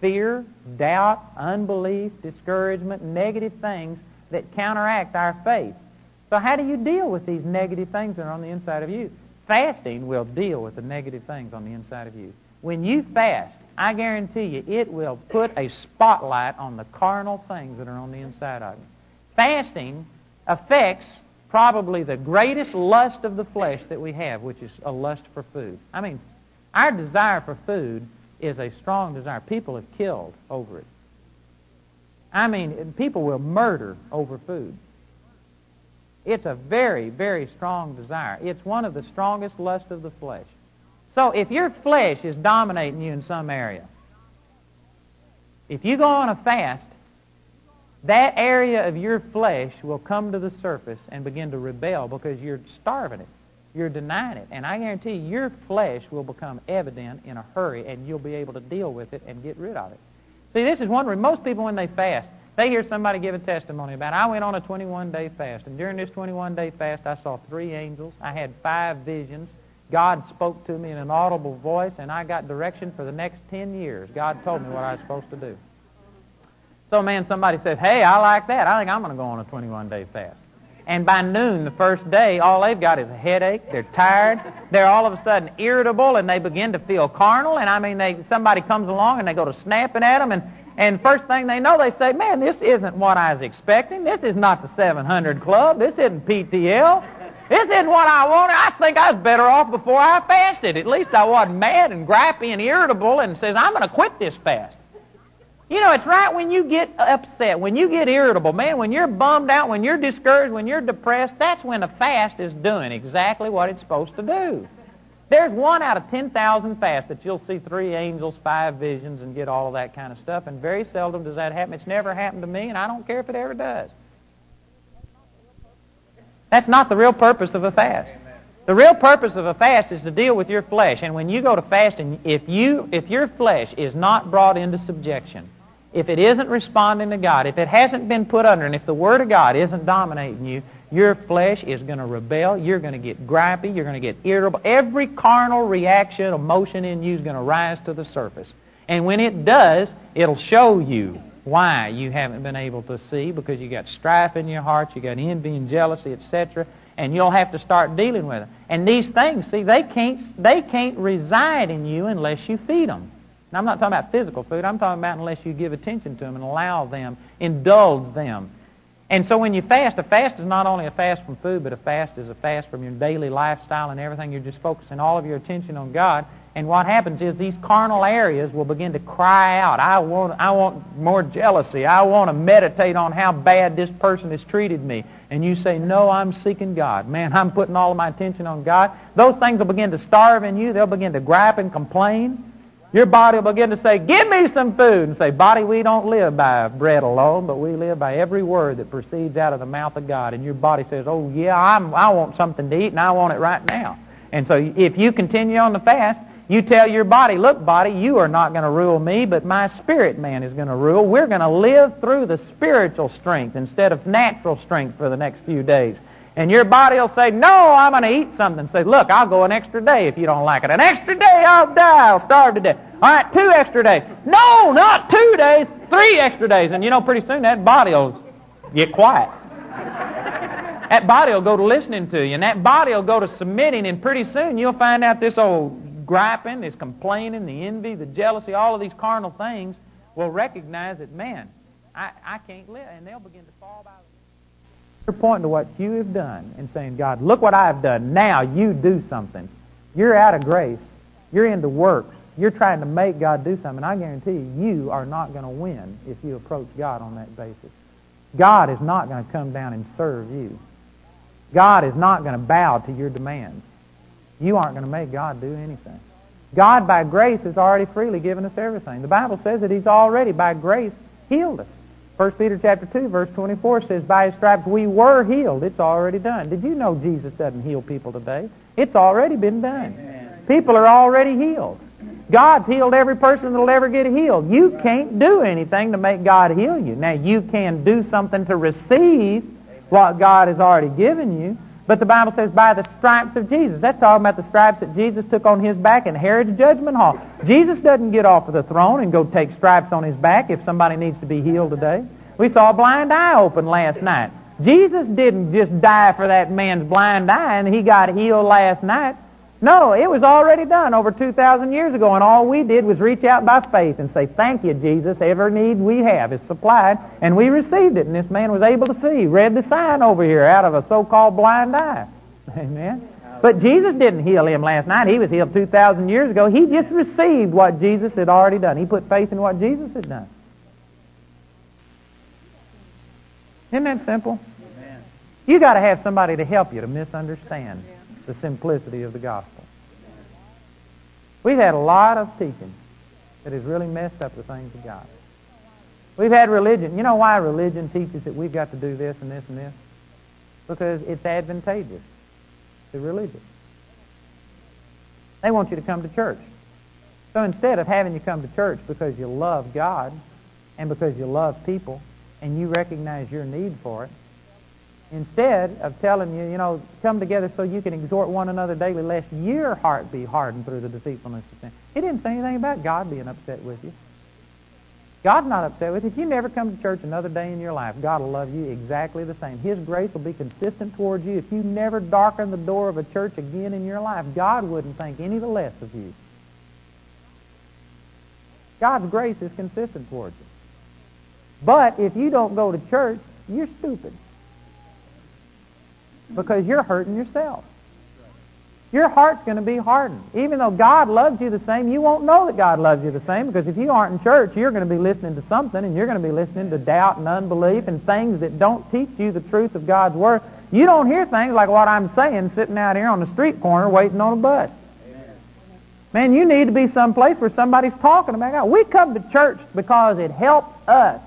Speaker 2: Fear, doubt, unbelief, discouragement, negative things that counteract our faith. So how do you deal with these negative things that are on the inside of you? Fasting will deal with the negative things on the inside of you. When you fast, I guarantee you, it will put a spotlight on the carnal things that are on the inside of you. Fasting affects probably the greatest lust of the flesh that we have, which is a lust for food. I mean, our desire for food is a strong desire. People have killed over it. I mean, people will murder over food. It's a very, very strong desire. It's one of the strongest lusts of the flesh. So if your flesh is dominating you in some area, if you go on a fast, that area of your flesh will come to the surface and begin to rebel because you're starving it. You're denying it. And I guarantee you, your flesh will become evident in a hurry and you'll be able to deal with it and get rid of it. See, this is one reason most people when they fast, they hear somebody give a testimony about, I went on a 21-day fast, and during this 21-day fast, I saw three angels. I had five visions. God spoke to me in an audible voice, and I got direction for the next 10 years. God told me what I was supposed to do. So, man, somebody says, hey, I like that. I think I'm going to go on a 21-day fast. And by noon the first day, all they've got is a headache. They're tired. They're all of a sudden irritable, and they begin to feel carnal. And I mean, they somebody comes along and they go to snapping at them, and and first thing they know, they say, man, this isn't what I was expecting. This is not the 700 Club. This isn't PTL. This isn't what I wanted. I think I was better off before I fasted. At least I wasn't mad and gripey and irritable and says, I'm going to quit this fast. You know, it's right when you get upset, when you get irritable, man, when you're bummed out, when you're discouraged, when you're depressed, that's when a fast is doing exactly what it's supposed to do. There's one out of 10,000 fasts that you'll see three angels, five visions, and get all of that kind of stuff, and very seldom does that happen. It's never happened to me, and I don't care if it ever does. That's not the real purpose of a fast. The real purpose of a fast is to deal with your flesh. And when you go to fasting, if you if your flesh is not brought into subjection, if it isn't responding to God, if it hasn't been put under, and if the Word of God isn't dominating you, your flesh is going to rebel. You're going to get gripey. You're going to get irritable. Every carnal reaction, emotion in you is going to rise to the surface. And when it does, it'll show you why you haven't been able to see because you got strife in your heart, you got envy and jealousy, etc. And you'll have to start dealing with it. And these things, see, they can't they can't reside in you unless you feed them. Now, I'm not talking about physical food. I'm talking about unless you give attention to them and allow them, indulge them and so when you fast, a fast is not only a fast from food, but a fast is a fast from your daily lifestyle and everything. You're just focusing all of your attention on God. And what happens is these carnal areas will begin to cry out, I want, I want more jealousy. I want to meditate on how bad this person has treated me. And you say, no, I'm seeking God. Man, I'm putting all of my attention on God. Those things will begin to starve in you. They'll begin to gripe and complain. Your body will begin to say, give me some food. And say, body, we don't live by bread alone, but we live by every word that proceeds out of the mouth of God. And your body says, oh, yeah, I'm, I want something to eat, and I want it right now. And so if you continue on the fast, you tell your body, look, body, you are not going to rule me, but my spirit man is going to rule. We're going to live through the spiritual strength instead of natural strength for the next few days. And your body will say, no, I'm going to eat something. Say, look, I'll go an extra day if you don't like it. An extra day, I'll die. I'll starve to death. All right, two extra days. No, not two days, three extra days. And you know, pretty soon that body will get quiet. that body will go to listening to you, and that body will go to submitting, and pretty soon you'll find out this old griping, this complaining, the envy, the jealousy, all of these carnal things will recognize that, man, I, I can't live, and they'll begin to fall by you're pointing to what you have done and saying, God, look what I've done. Now you do something. You're out of grace. You're into works. You're trying to make God do something. I guarantee you, you are not going to win if you approach God on that basis. God is not going to come down and serve you. God is not going to bow to your demands. You aren't going to make God do anything. God, by grace, has already freely given us everything. The Bible says that He's already, by grace, healed us. 1 Peter chapter 2, verse 24 says, By his stripes we were healed. It's already done. Did you know Jesus doesn't heal people today? It's already been done. Amen. People are already healed. God's healed every person that'll ever get healed. You can't do anything to make God heal you. Now, you can do something to receive what God has already given you, but the Bible says by the stripes of Jesus. That's talking about the stripes that Jesus took on his back in Herod's judgment hall. Jesus doesn't get off of the throne and go take stripes on his back if somebody needs to be healed today. We saw a blind eye open last night. Jesus didn't just die for that man's blind eye and he got healed last night. No, it was already done over 2,000 years ago, and all we did was reach out by faith and say, Thank you, Jesus. Every need we have is supplied, and we received it, and this man was able to see. Read the sign over here out of a so-called blind eye. Amen. But Jesus didn't heal him last night. He was healed 2,000 years ago. He just received what Jesus had already done. He put faith in what Jesus had done. Isn't that simple? Amen. You got to have somebody to help you to misunderstand the simplicity of the gospel. We've had a lot of teaching that has really messed up the things of God. We've had religion. You know why religion teaches that we've got to do this and this and this? Because it's advantageous to religion. They want you to come to church. So instead of having you come to church because you love God and because you love people and you recognize your need for it, Instead of telling you, you know, come together so you can exhort one another daily, lest your heart be hardened through the deceitfulness of sin. He didn't say anything about God being upset with you. God's not upset with you. If you never come to church another day in your life, God will love you exactly the same. His grace will be consistent towards you. If you never darken the door of a church again in your life, God wouldn't think any the less of you. God's grace is consistent towards you. But if you don't go to church, you're stupid because you're hurting yourself. Your heart's going to be hardened. Even though God loves you the same, you won't know that God loves you the same because if you aren't in church, you're going to be listening to something and you're going to be listening to doubt and unbelief and things that don't teach you the truth of God's Word. You don't hear things like what I'm saying sitting out here on the street corner waiting on a bus. Man, you need to be someplace where somebody's talking about God. We come to church because it helps us.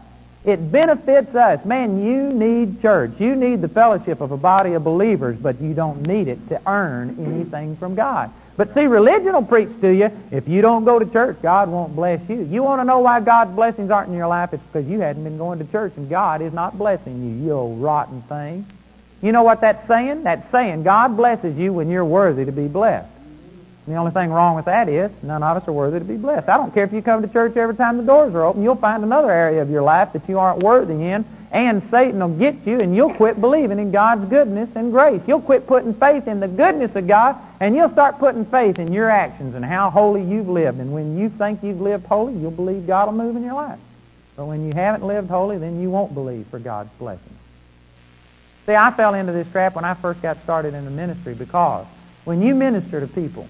Speaker 2: It benefits us. Man, you need church. You need the fellowship of a body of believers, but you don't need it to earn anything from God. But see, religion will preach to you, if you don't go to church, God won't bless you. You want to know why God's blessings aren't in your life? It's because you hadn't been going to church and God is not blessing you, you old rotten thing. You know what that's saying? That's saying God blesses you when you're worthy to be blessed. The only thing wrong with that is none of us are worthy to be blessed. I don't care if you come to church every time the doors are open. You'll find another area of your life that you aren't worthy in, and Satan will get you, and you'll quit believing in God's goodness and grace. You'll quit putting faith in the goodness of God, and you'll start putting faith in your actions and how holy you've lived. And when you think you've lived holy, you'll believe God will move in your life. But when you haven't lived holy, then you won't believe for God's blessing. See, I fell into this trap when I first got started in the ministry because when you minister to people,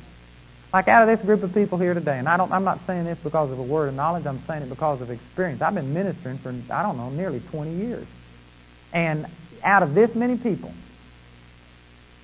Speaker 2: like out of this group of people here today, and I don't, I'm not saying this because of a word of knowledge, I'm saying it because of experience. I've been ministering for, I don't know, nearly 20 years. And out of this many people,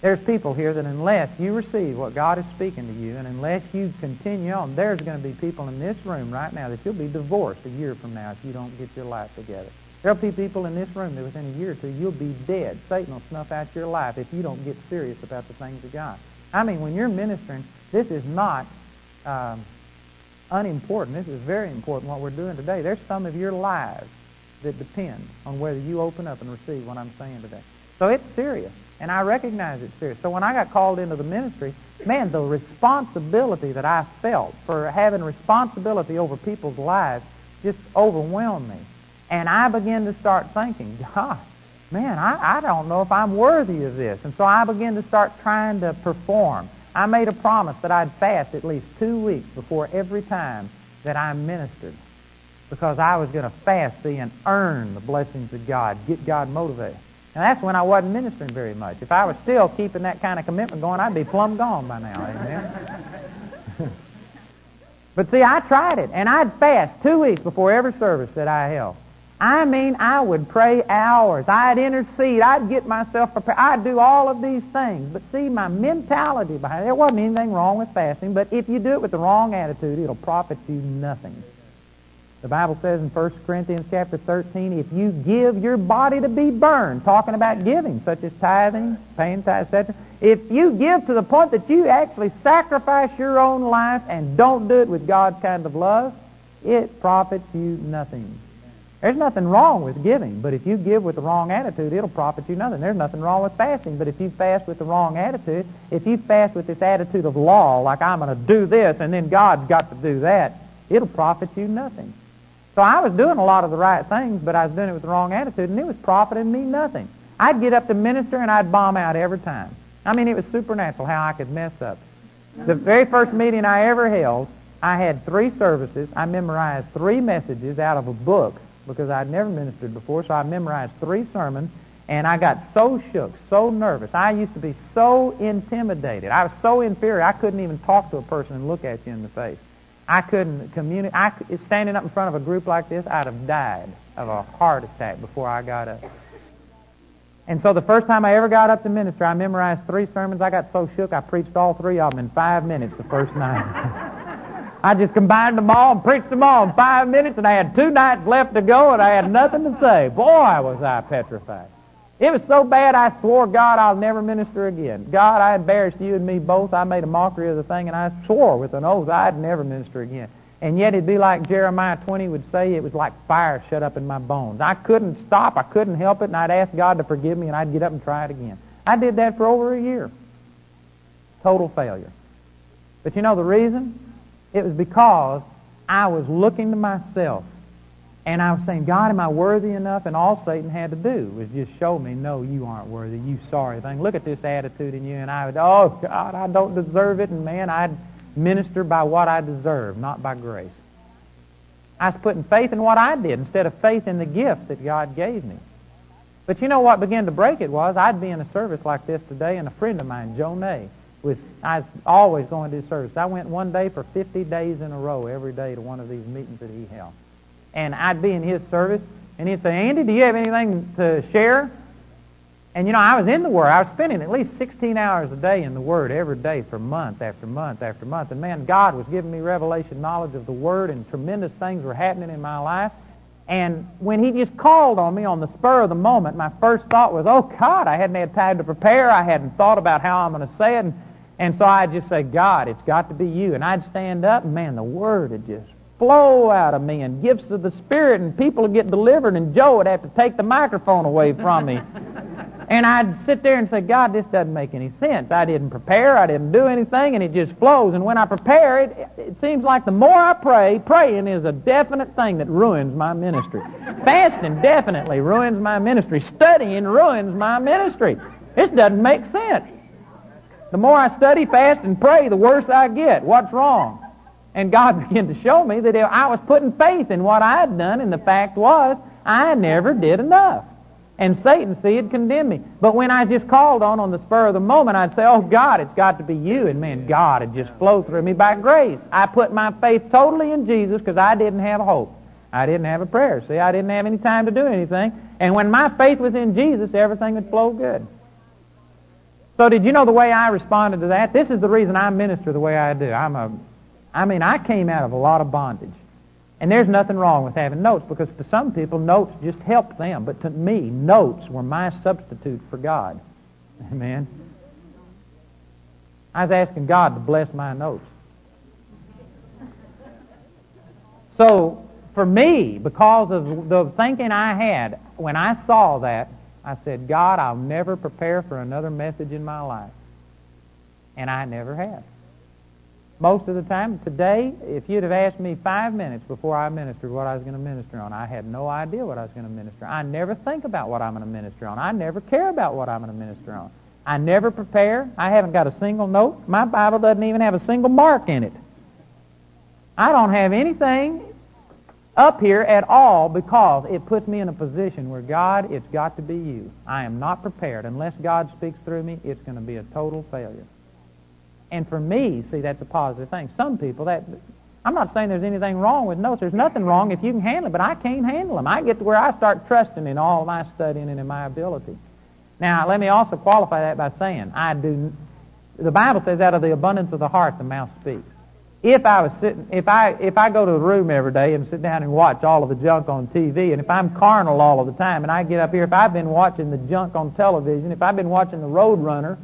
Speaker 2: there's people here that unless you receive what God is speaking to you, and unless you continue on, there's going to be people in this room right now that you'll be divorced a year from now if you don't get your life together. There'll be people in this room that within a year or two you'll be dead. Satan will snuff out your life if you don't get serious about the things of God. I mean, when you're ministering, this is not um, unimportant. This is very important what we're doing today. There's some of your lives that depend on whether you open up and receive what I'm saying today. So it's serious, and I recognize it's serious. So when I got called into the ministry, man, the responsibility that I felt for having responsibility over people's lives just overwhelmed me. And I began to start thinking, gosh, man, I, I don't know if I'm worthy of this. And so I began to start trying to perform. I made a promise that I'd fast at least two weeks before every time that I ministered because I was going to fast, see, and earn the blessings of God, get God motivated. And that's when I wasn't ministering very much. If I was still keeping that kind of commitment going, I'd be plumb gone by now. Amen. but see, I tried it, and I'd fast two weeks before every service that I held. I mean, I would pray hours. I'd intercede. I'd get myself prepared. I'd do all of these things. But see, my mentality behind it, there wasn't anything wrong with fasting, but if you do it with the wrong attitude, it'll profit you nothing. The Bible says in 1 Corinthians chapter 13, if you give your body to be burned, talking about giving, such as tithing, paying tithes, etc., if you give to the point that you actually sacrifice your own life and don't do it with God's kind of love, it profits you nothing. There's nothing wrong with giving, but if you give with the wrong attitude, it'll profit you nothing. There's nothing wrong with fasting, but if you fast with the wrong attitude, if you fast with this attitude of law, like I'm going to do this and then God's got to do that, it'll profit you nothing. So I was doing a lot of the right things, but I was doing it with the wrong attitude, and it was profiting me nothing. I'd get up to minister, and I'd bomb out every time. I mean, it was supernatural how I could mess up. The very first meeting I ever held, I had three services. I memorized three messages out of a book because I'd never ministered before, so I memorized three sermons, and I got so shook, so nervous. I used to be so intimidated. I was so inferior, I couldn't even talk to a person and look at you in the face. I couldn't communicate. I, standing up in front of a group like this, I'd have died of a heart attack before I got up. And so the first time I ever got up to minister, I memorized three sermons. I got so shook, I preached all three of them in five minutes the first night. I just combined them all and preached them all in five minutes, and I had two nights left to go, and I had nothing to say. Boy, was I petrified. It was so bad I swore, God, I'll never minister again. God, I embarrassed you and me both. I made a mockery of the thing, and I swore with an oath I'd never minister again. And yet it'd be like Jeremiah 20 would say, it was like fire shut up in my bones. I couldn't stop, I couldn't help it, and I'd ask God to forgive me, and I'd get up and try it again. I did that for over a year. Total failure. But you know the reason? It was because I was looking to myself. And I was saying, God, am I worthy enough? And all Satan had to do was just show me, no, you aren't worthy, you sorry thing. Look at this attitude in you. And I would, oh, God, I don't deserve it. And man, I'd minister by what I deserve, not by grace. I was putting faith in what I did instead of faith in the gift that God gave me. But you know what began to break it was I'd be in a service like this today, and a friend of mine, Joe Nay, I was always going to do service. I went one day for 50 days in a row every day to one of these meetings that he held. And I'd be in his service, and he'd say, Andy, do you have anything to share? And you know, I was in the Word. I was spending at least 16 hours a day in the Word every day for month after month after month. And man, God was giving me revelation knowledge of the Word, and tremendous things were happening in my life. And when he just called on me on the spur of the moment, my first thought was, oh, God, I hadn't had time to prepare. I hadn't thought about how I'm going to say it. And, and so I'd just say, God, it's got to be you. And I'd stand up, and man, the Word would just flow out of me and gifts of the Spirit, and people would get delivered, and Joe would have to take the microphone away from me. And I'd sit there and say, God, this doesn't make any sense. I didn't prepare. I didn't do anything, and it just flows. And when I prepare, it, it seems like the more I pray, praying is a definite thing that ruins my ministry. Fasting definitely ruins my ministry. Studying ruins my ministry. This doesn't make sense. The more I study, fast, and pray, the worse I get. What's wrong? And God began to show me that if I was putting faith in what I had done, and the fact was, I never did enough. And Satan, see, had condemned me. But when I just called on on the spur of the moment, I'd say, oh, God, it's got to be you. And man, God had just flowed through me by grace. I put my faith totally in Jesus because I didn't have hope. I didn't have a prayer. See, I didn't have any time to do anything. And when my faith was in Jesus, everything would flow good. So did you know the way I responded to that? This is the reason I minister the way I do. I'm a, I mean, I came out of a lot of bondage. And there's nothing wrong with having notes because to some people, notes just help them. But to me, notes were my substitute for God. Amen. I was asking God to bless my notes. So, for me, because of the thinking I had, when I saw that, I said, God, I'll never prepare for another message in my life. And I never have most of the time. Today, if you'd have asked me five minutes before I ministered what I was going to minister on, I had no idea what I was going to minister. On. I never think about what I'm going to minister on. I never care about what I'm going to minister on. I never prepare. I haven't got a single note. My Bible doesn't even have a single mark in it. I don't have anything up here at all because it puts me in a position where God, it's got to be you. I am not prepared. Unless God speaks through me, it's going to be a total failure. And for me, see, that's a positive thing. Some people, that I'm not saying there's anything wrong with notes. There's nothing wrong if you can handle it, but I can't handle them. I get to where I start trusting in all my studying and in my ability. Now, let me also qualify that by saying I do. The Bible says, "Out of the abundance of the heart, the mouth speaks." If I was sitting, if I if I go to the room every day and sit down and watch all of the junk on TV, and if I'm carnal all of the time, and I get up here, if I've been watching the junk on television, if I've been watching the Road Runner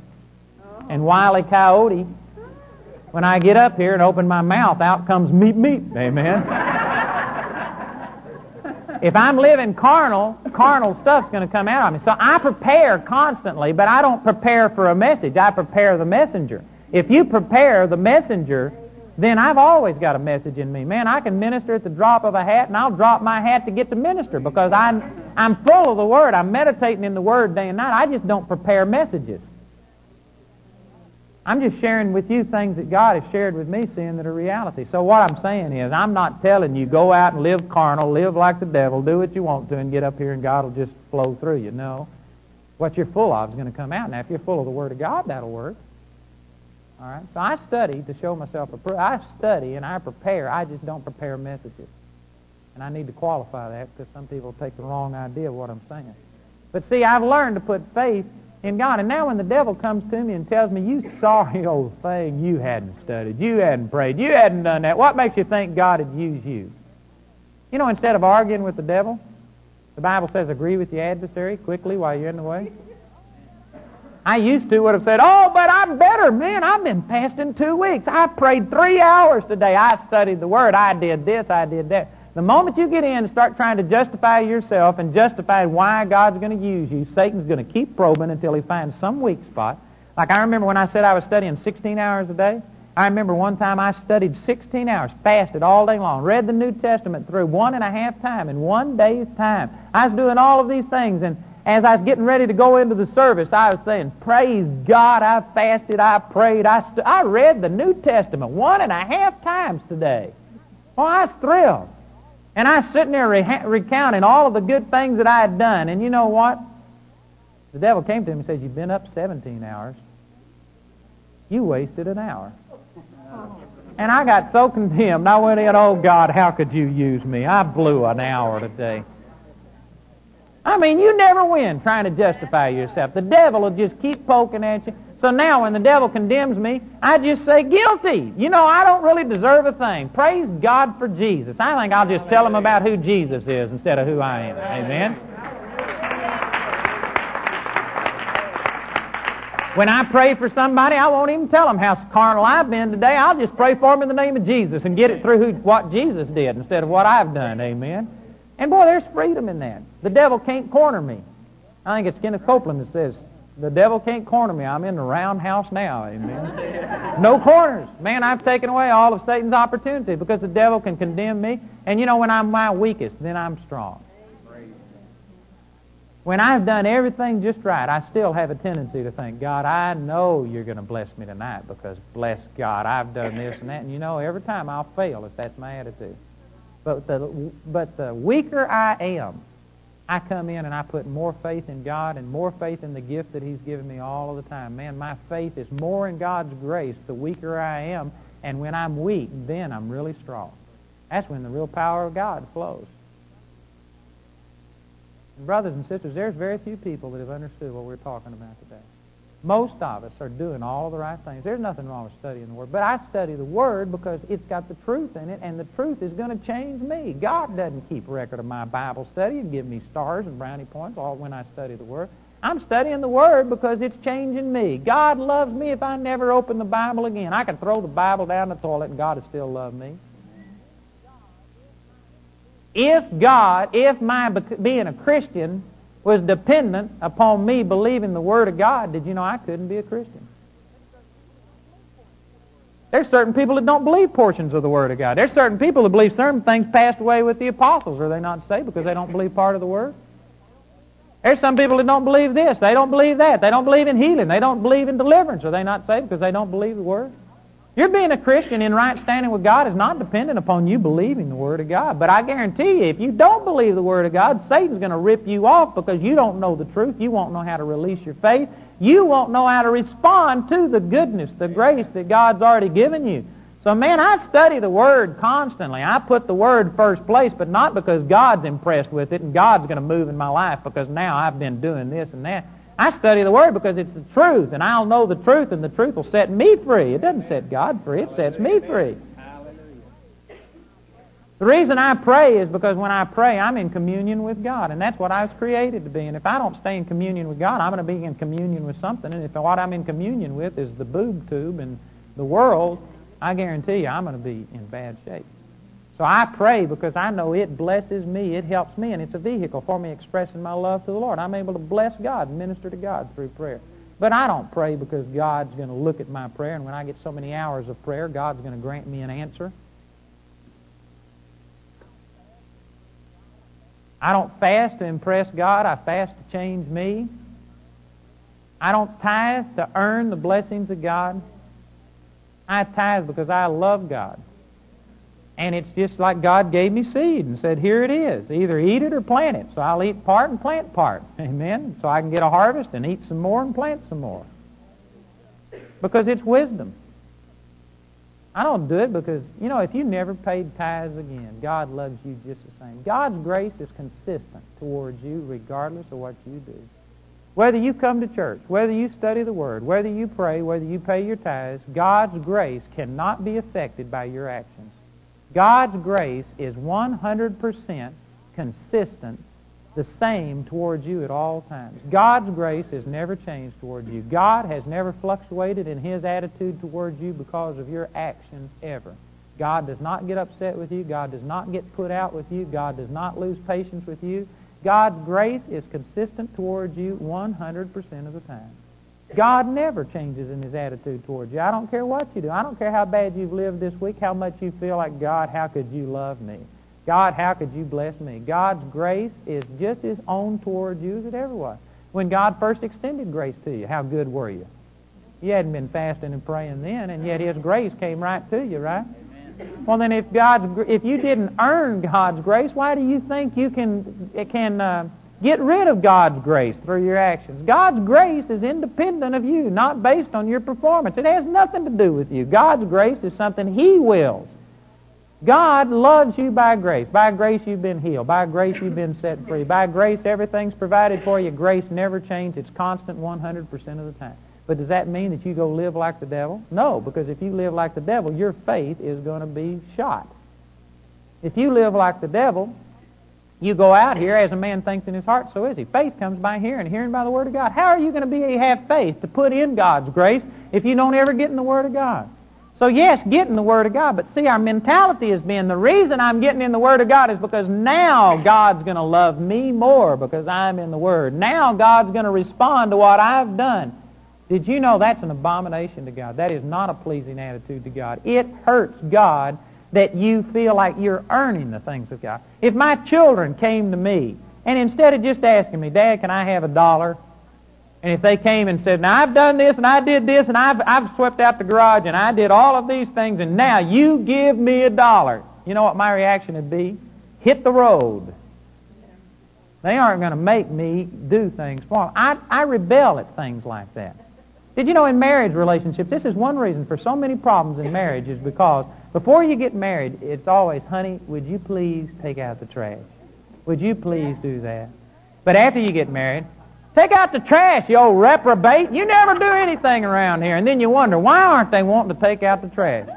Speaker 2: and Wile E. Coyote, when I get up here and open my mouth, out comes meat, meat. Amen. if I'm living carnal, carnal stuff's going to come out of me. So I prepare constantly, but I don't prepare for a message. I prepare the messenger. If you prepare the messenger, then I've always got a message in me. Man, I can minister at the drop of a hat, and I'll drop my hat to get to minister because I'm, I'm full of the Word. I'm meditating in the Word day and night. I just don't prepare messages. I'm just sharing with you things that God has shared with me, seeing that are reality. So what I'm saying is, I'm not telling you go out and live carnal, live like the devil, do what you want to, and get up here and God will just flow through you. No. What you're full of is going to come out. Now, if you're full of the Word of God, that'll work. All right. So I study to show myself approved. I study and I prepare. I just don't prepare messages. And I need to qualify that because some people take the wrong idea of what I'm saying. But see, I've learned to put faith in God. And now when the devil comes to me and tells me, you sorry old thing, you hadn't studied, you hadn't prayed, you hadn't done that, what makes you think God would use you? You know, instead of arguing with the devil, the Bible says agree with the adversary quickly while you're in the way. I used to would have said, oh, but I'm better. Man, I've been fasting two weeks. I prayed three hours today. I studied the Word. I did this. I did that. The moment you get in and start trying to justify yourself and justify why God's going to use you, Satan's going to keep probing until he finds some weak spot. Like I remember when I said I was studying 16 hours a day. I remember one time I studied 16 hours, fasted all day long, read the New Testament through one and a half time in one day's time. I was doing all of these things, and as I was getting ready to go into the service, I was saying, Praise God, I fasted, I prayed, I, st- I read the New Testament one and a half times today. Oh, I was thrilled. And I was sitting there re- recounting all of the good things that I had done. And you know what? The devil came to him and says, You've been up 17 hours. You wasted an hour. And I got so condemned. I went in, Oh God, how could you use me? I blew an hour today. I mean, you never win trying to justify yourself. The devil will just keep poking at you. So now when the devil condemns me, I just say guilty. You know, I don't really deserve a thing. Praise God for Jesus. I think I'll just tell him about who Jesus is instead of who I am. Amen. When I pray for somebody, I won't even tell them how carnal I've been today. I'll just pray for them in the name of Jesus and get it through who, what Jesus did instead of what I've done. Amen. And boy, there's freedom in that. The devil can't corner me. I think it's Kenneth Copeland that says, the devil can't corner me. I'm in the roundhouse now. Amen. no corners. Man, I've taken away all of Satan's opportunity because the devil can condemn me. And you know, when I'm my weakest, then I'm strong. When I've done everything just right, I still have a tendency to think, God, I know you're going to bless me tonight because, bless God, I've done this and that. And you know, every time I'll fail if that's my attitude. But the, but the weaker I am, I come in and I put more faith in God and more faith in the gift that He's given me all of the time. Man, my faith is more in God's grace the weaker I am. And when I'm weak, then I'm really strong. That's when the real power of God flows. And brothers and sisters, there's very few people that have understood what we're talking about today. Most of us are doing all the right things. There's nothing wrong with studying the Word. But I study the Word because it's got the truth in it, and the truth is going to change me. God doesn't keep record of my Bible study and give me stars and brownie points all when I study the Word. I'm studying the Word because it's changing me. God loves me if I never open the Bible again. I can throw the Bible down the toilet and God will still love me. If God, if my being a Christian was dependent upon me believing the Word of God, did you know I couldn't be a Christian? There's certain people that don't believe portions of the Word of God. There's certain people that believe certain things passed away with the apostles. Are they not saved because they don't believe part of the Word? There's some people that don't believe this. They don't believe that. They don't believe in healing. They don't believe in deliverance. Are they not saved because they don't believe the Word? Your being a Christian in right standing with God is not dependent upon you believing the Word of God. But I guarantee you, if you don't believe the Word of God, Satan's going to rip you off because you don't know the truth. You won't know how to release your faith. You won't know how to respond to the goodness, the grace that God's already given you. So, man, I study the Word constantly. I put the Word first place, but not because God's impressed with it and God's going to move in my life because now I've been doing this and that. I study the Word because it's the truth, and I'll know the truth, and the truth will set me free. It doesn't set God free, it sets me free. The reason I pray is because when I pray, I'm in communion with God, and that's what I was created to be. And if I don't stay in communion with God, I'm going to be in communion with something. And if what I'm in communion with is the boob tube and the world, I guarantee you I'm going to be in bad shape. So I pray because I know it blesses me, it helps me, and it's a vehicle for me expressing my love to the Lord. I'm able to bless God, and minister to God through prayer. But I don't pray because God's going to look at my prayer, and when I get so many hours of prayer, God's going to grant me an answer. I don't fast to impress God. I fast to change me. I don't tithe to earn the blessings of God. I tithe because I love God. And it's just like God gave me seed and said, here it is. Either eat it or plant it. So I'll eat part and plant part. Amen. So I can get a harvest and eat some more and plant some more. Because it's wisdom. I don't do it because, you know, if you never paid tithes again, God loves you just the same. God's grace is consistent towards you regardless of what you do. Whether you come to church, whether you study the Word, whether you pray, whether you pay your tithes, God's grace cannot be affected by your actions. God's grace is 100% consistent, the same towards you at all times. God's grace has never changed towards you. God has never fluctuated in His attitude towards you because of your actions ever. God does not get upset with you. God does not get put out with you. God does not lose patience with you. God's grace is consistent towards you 100% of the time. God never changes in his attitude towards you. I don't care what you do. I don't care how bad you've lived this week, how much you feel like, God, how could you love me? God, how could you bless me? God's grace is just as on towards you as it ever was. When God first extended grace to you, how good were you? You hadn't been fasting and praying then, and yet His grace came right to you, right? Well, then, if God's if you didn't earn God's grace, why do you think you can it can uh, Get rid of God's grace through your actions. God's grace is independent of you, not based on your performance. It has nothing to do with you. God's grace is something He wills. God loves you by grace. By grace you've been healed. By grace you've been set free. By grace everything's provided for you. Grace never changes. It's constant 100% of the time. But does that mean that you go live like the devil? No, because if you live like the devil, your faith is going to be shot. If you live like the devil, you go out here as a man thinks in his heart, so is he. Faith comes by hearing, hearing by the Word of God. How are you going to be have faith to put in God's grace if you don't ever get in the Word of God? So yes, get in the Word of God, but see, our mentality has been the reason I'm getting in the Word of God is because now God's going to love me more because I'm in the Word. Now God's going to respond to what I've done. Did you know that's an abomination to God? That is not a pleasing attitude to God. It hurts God that you feel like you're earning the things of God. If my children came to me, and instead of just asking me, Dad, can I have a dollar? And if they came and said, Now I've done this and I did this and I've, I've swept out the garage and I did all of these things and now you give me a dollar, you know what my reaction would be? Hit the road. They aren't going to make me do things for them. I, I rebel at things like that. Did you know in marriage relationships, this is one reason for so many problems in marriage is because before you get married, it's always, honey, would you please take out the trash? Would you please do that? But after you get married, take out the trash, you old reprobate. You never do anything around here. And then you wonder, why aren't they wanting to take out the trash?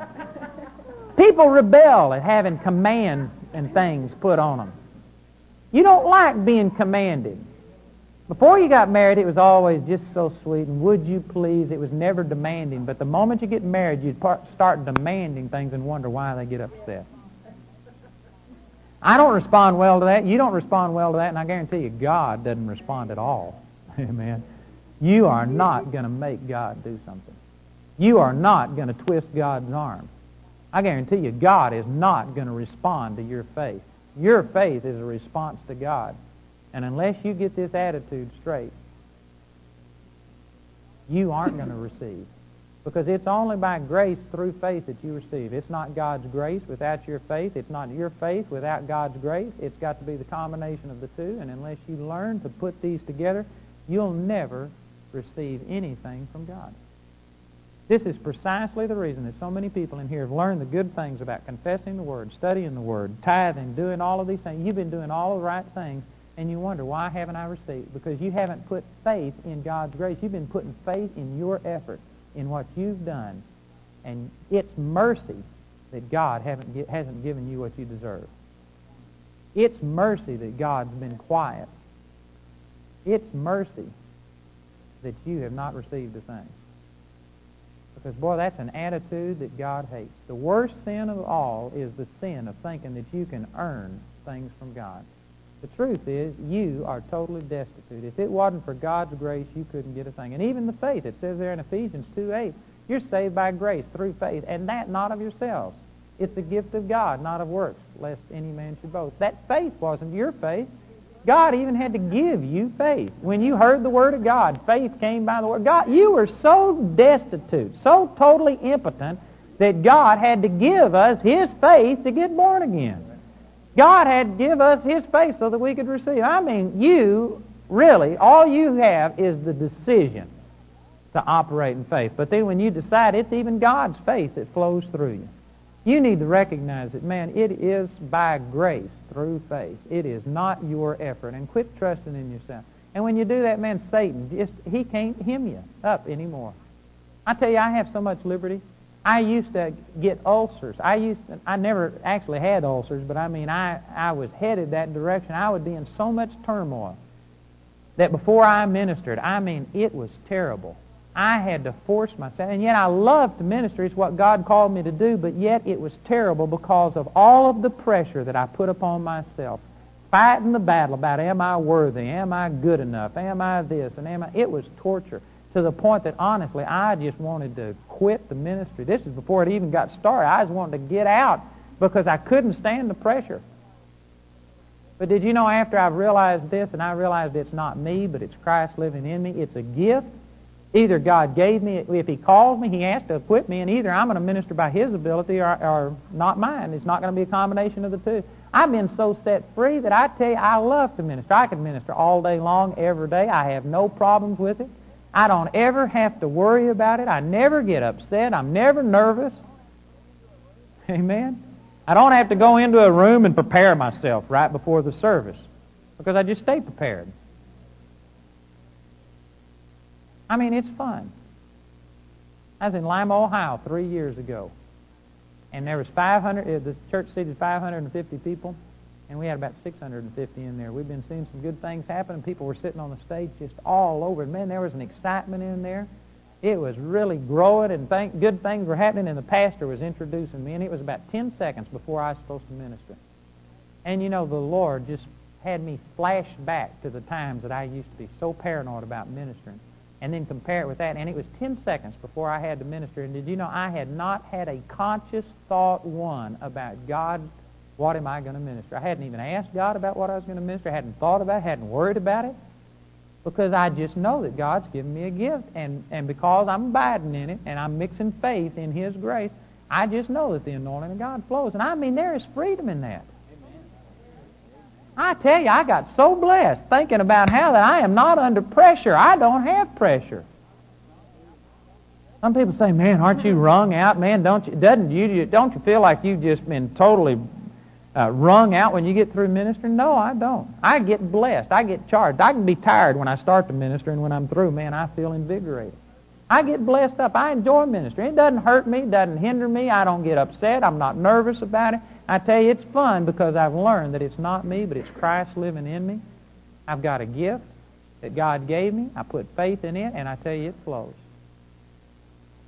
Speaker 2: People rebel at having commands and things put on them. You don't like being commanded. Before you got married, it was always just so sweet, and would you please? It was never demanding. But the moment you get married, you start demanding things and wonder why they get upset. I don't respond well to that. You don't respond well to that, and I guarantee you, God doesn't respond at all. Amen. You are not going to make God do something. You are not going to twist God's arm. I guarantee you, God is not going to respond to your faith. Your faith is a response to God. And unless you get this attitude straight, you aren't going to receive. Because it's only by grace through faith that you receive. It's not God's grace without your faith. It's not your faith without God's grace. It's got to be the combination of the two. And unless you learn to put these together, you'll never receive anything from God. This is precisely the reason that so many people in here have learned the good things about confessing the Word, studying the Word, tithing, doing all of these things. You've been doing all the right things and you wonder, why haven't I received? Because you haven't put faith in God's grace. You've been putting faith in your effort, in what you've done. And it's mercy that God haven't, hasn't given you what you deserve. It's mercy that God's been quiet. It's mercy that you have not received a thing. Because, boy, that's an attitude that God hates. The worst sin of all is the sin of thinking that you can earn things from God. The truth is, you are totally destitute. If it wasn't for God's grace, you couldn't get a thing. And even the faith, it says there in Ephesians 2 8, you're saved by grace through faith, and that not of yourselves. It's a gift of God, not of works, lest any man should boast. That faith wasn't your faith. God even had to give you faith. When you heard the Word of God, faith came by the Word. God, you were so destitute, so totally impotent, that God had to give us His faith to get born again. God had to give us His faith so that we could receive. I mean, you, really, all you have is the decision to operate in faith. But then when you decide, it's even God's faith that flows through you. You need to recognize that, man, it is by grace through faith. It is not your effort. And quit trusting in yourself. And when you do that, man, Satan, just, he can't hem you up anymore. I tell you, I have so much liberty. I used to get ulcers. I used to, I never actually had ulcers, but I mean, I, I was headed that direction. I would be in so much turmoil that before I ministered, I mean, it was terrible. I had to force myself, and yet I loved to minister. It's what God called me to do, but yet it was terrible because of all of the pressure that I put upon myself. Fighting the battle about am I worthy? Am I good enough? Am I this? And am I? It was torture to the point that honestly I just wanted to quit the ministry. This is before it even got started. I just wanted to get out because I couldn't stand the pressure. But did you know after I've realized this and I realized it's not me, but it's Christ living in me, it's a gift Either God gave me, if He calls me, He has to equip me, and either I'm going to minister by His ability or, or not mine. It's not going to be a combination of the two. I've been so set free that I tell you, I love to minister. I can minister all day long, every day. I have no problems with it. I don't ever have to worry about it. I never get upset. I'm never nervous. Amen. I don't have to go into a room and prepare myself right before the service because I just stay prepared. I mean, it's fun. I was in Lima, Ohio, three years ago, and there was 500. Uh, the church seated 550 people, and we had about 650 in there. We've been seeing some good things happen, people were sitting on the stage just all over. Man, there was an excitement in there. It was really growing, and think, good things were happening, and the pastor was introducing me, and it was about 10 seconds before I was supposed to minister. And you know, the Lord just had me flash back to the times that I used to be so paranoid about ministering and then compare it with that. And it was 10 seconds before I had to minister. And did you know I had not had a conscious thought one about God, what am I going to minister? I hadn't even asked God about what I was going to minister. I hadn't thought about it, hadn't worried about it. Because I just know that God's given me a gift. And, and because I'm abiding in it and I'm mixing faith in His grace, I just know that the anointing of God flows. And I mean, there is freedom in that. I tell you, I got so blessed thinking about how that I am not under pressure. I don't have pressure. Some people say, "Man, aren't you wrung out, man? Don't you? Doesn't you? Don't you feel like you've just been totally uh, wrung out when you get through ministering?" No, I don't. I get blessed. I get charged. I can be tired when I start to minister, and when I'm through, man, I feel invigorated. I get blessed up. I enjoy ministry. It doesn't hurt me, doesn't hinder me. I don't get upset. I'm not nervous about it. I tell you, it's fun because I've learned that it's not me, but it's Christ living in me. I've got a gift that God gave me. I put faith in it, and I tell you, it flows.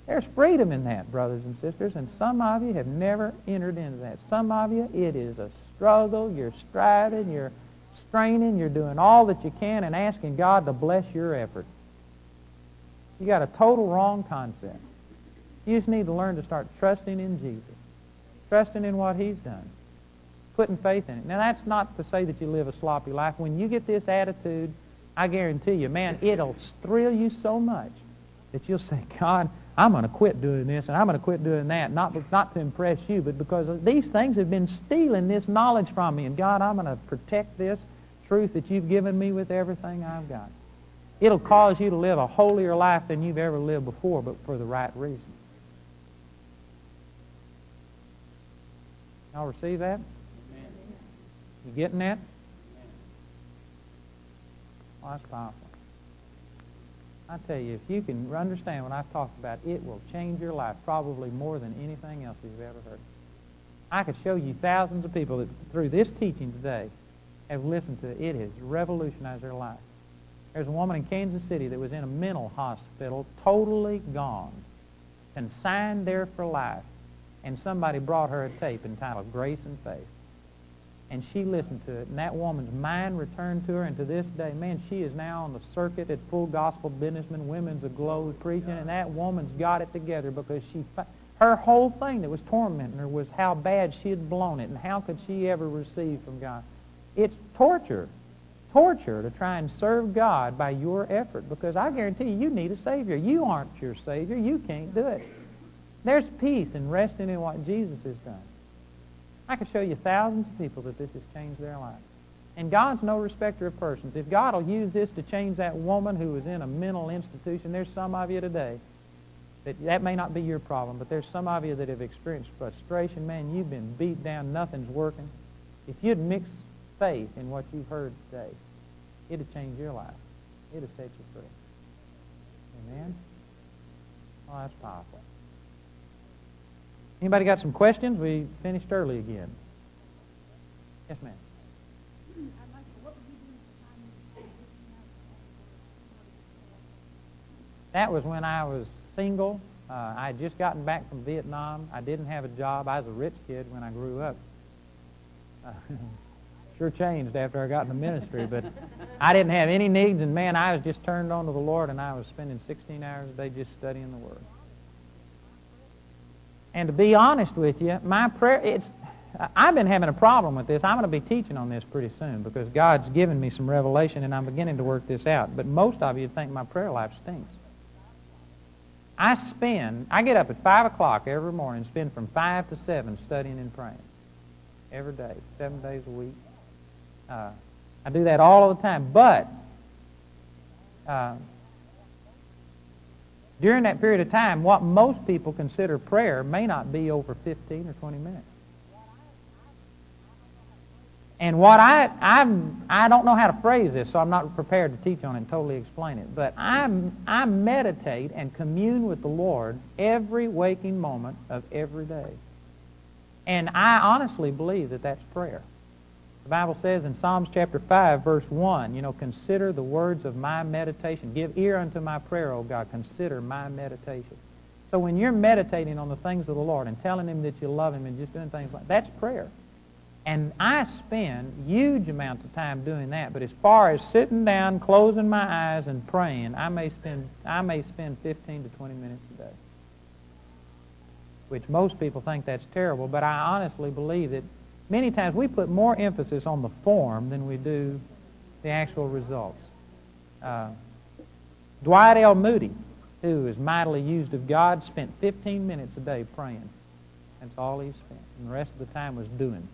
Speaker 2: There's freedom in that, brothers and sisters, and some of you have never entered into that. Some of you, it is a struggle. You're striving, you're straining, you're doing all that you can and asking God to bless your effort. You got a total wrong concept. You just need to learn to start trusting in Jesus trusting in what He's done, putting faith in it. Now, that's not to say that you live a sloppy life. When you get this attitude, I guarantee you, man, it'll thrill you so much that you'll say, God, I'm going to quit doing this and I'm going to quit doing that, not, not to impress you, but because these things have been stealing this knowledge from me. And God, I'm going to protect this truth that you've given me with everything I've got. It'll cause you to live a holier life than you've ever lived before, but for the right reason. Y'all receive that? You getting that? Well, that's powerful. I tell you, if you can understand what I've talked about, it will change your life probably more than anything else you've ever heard. I could show you thousands of people that through this teaching today have listened to it. It has revolutionized their life. There's a woman in Kansas City that was in a mental hospital, totally gone, consigned there for life and somebody brought her a tape entitled Grace and Faith. And she listened to it, and that woman's mind returned to her, and to this day, man, she is now on the circuit at Full Gospel Businessmen, Women's Aglow preaching, and that woman's got it together because she, her whole thing that was tormenting her was how bad she had blown it, and how could she ever receive from God. It's torture, torture to try and serve God by your effort because I guarantee you, you need a Savior. You aren't your Savior. You can't do it. There's peace and resting in what Jesus has done. I can show you thousands of people that this has changed their life. And God's no respecter of persons. If God will use this to change that woman who was in a mental institution, there's some of you today that that may not be your problem, but there's some of you that have experienced frustration. Man, you've been beat down, nothing's working. If you'd mix faith in what you've heard today, it'd change your life. It'd set you free. Amen? Oh, that's powerful. Anybody got some questions? We finished early again. Yes, ma'am. That was when I was single. Uh, I had just gotten back from Vietnam. I didn't have a job. I was a rich kid when I grew up. Uh, sure changed after I got in the ministry, but I didn't have any needs, and man, I was just turned on to the Lord, and I was spending 16 hours a day just studying the Word. And to be honest with you, my prayer, it's, I've been having a problem with this. I'm going to be teaching on this pretty soon because God's given me some revelation and I'm beginning to work this out. But most of you think my prayer life stinks. I spend, I get up at 5 o'clock every morning, spend from 5 to 7 studying and praying. Every day, seven days a week. Uh, I do that all the time. But uh, during that period of time, what most people consider prayer may not be over 15 or 20 minutes. And what I I'm I don't know how to phrase this, so I'm not prepared to teach on it and totally explain it. But I I meditate and commune with the Lord every waking moment of every day. And I honestly believe that that's prayer. The Bible says in Psalms chapter 5, verse 1, you know, consider the words of my meditation. Give ear unto my prayer, O God. Consider my meditation. So when you're meditating on the things of the Lord and telling Him that you love Him and just doing things like that, that's prayer. And I spend huge amounts of time doing that. But as far as sitting down, closing my eyes, and praying, I may spend I may spend 15 to 20 minutes a day. Which most people think that's terrible, but I honestly believe that many times we put more emphasis on the form than we do the actual results. Uh, Dwight L. Moody, who is mightily used of God, spent 15 minutes a day praying. That's all he spent. And the rest of the time was doing.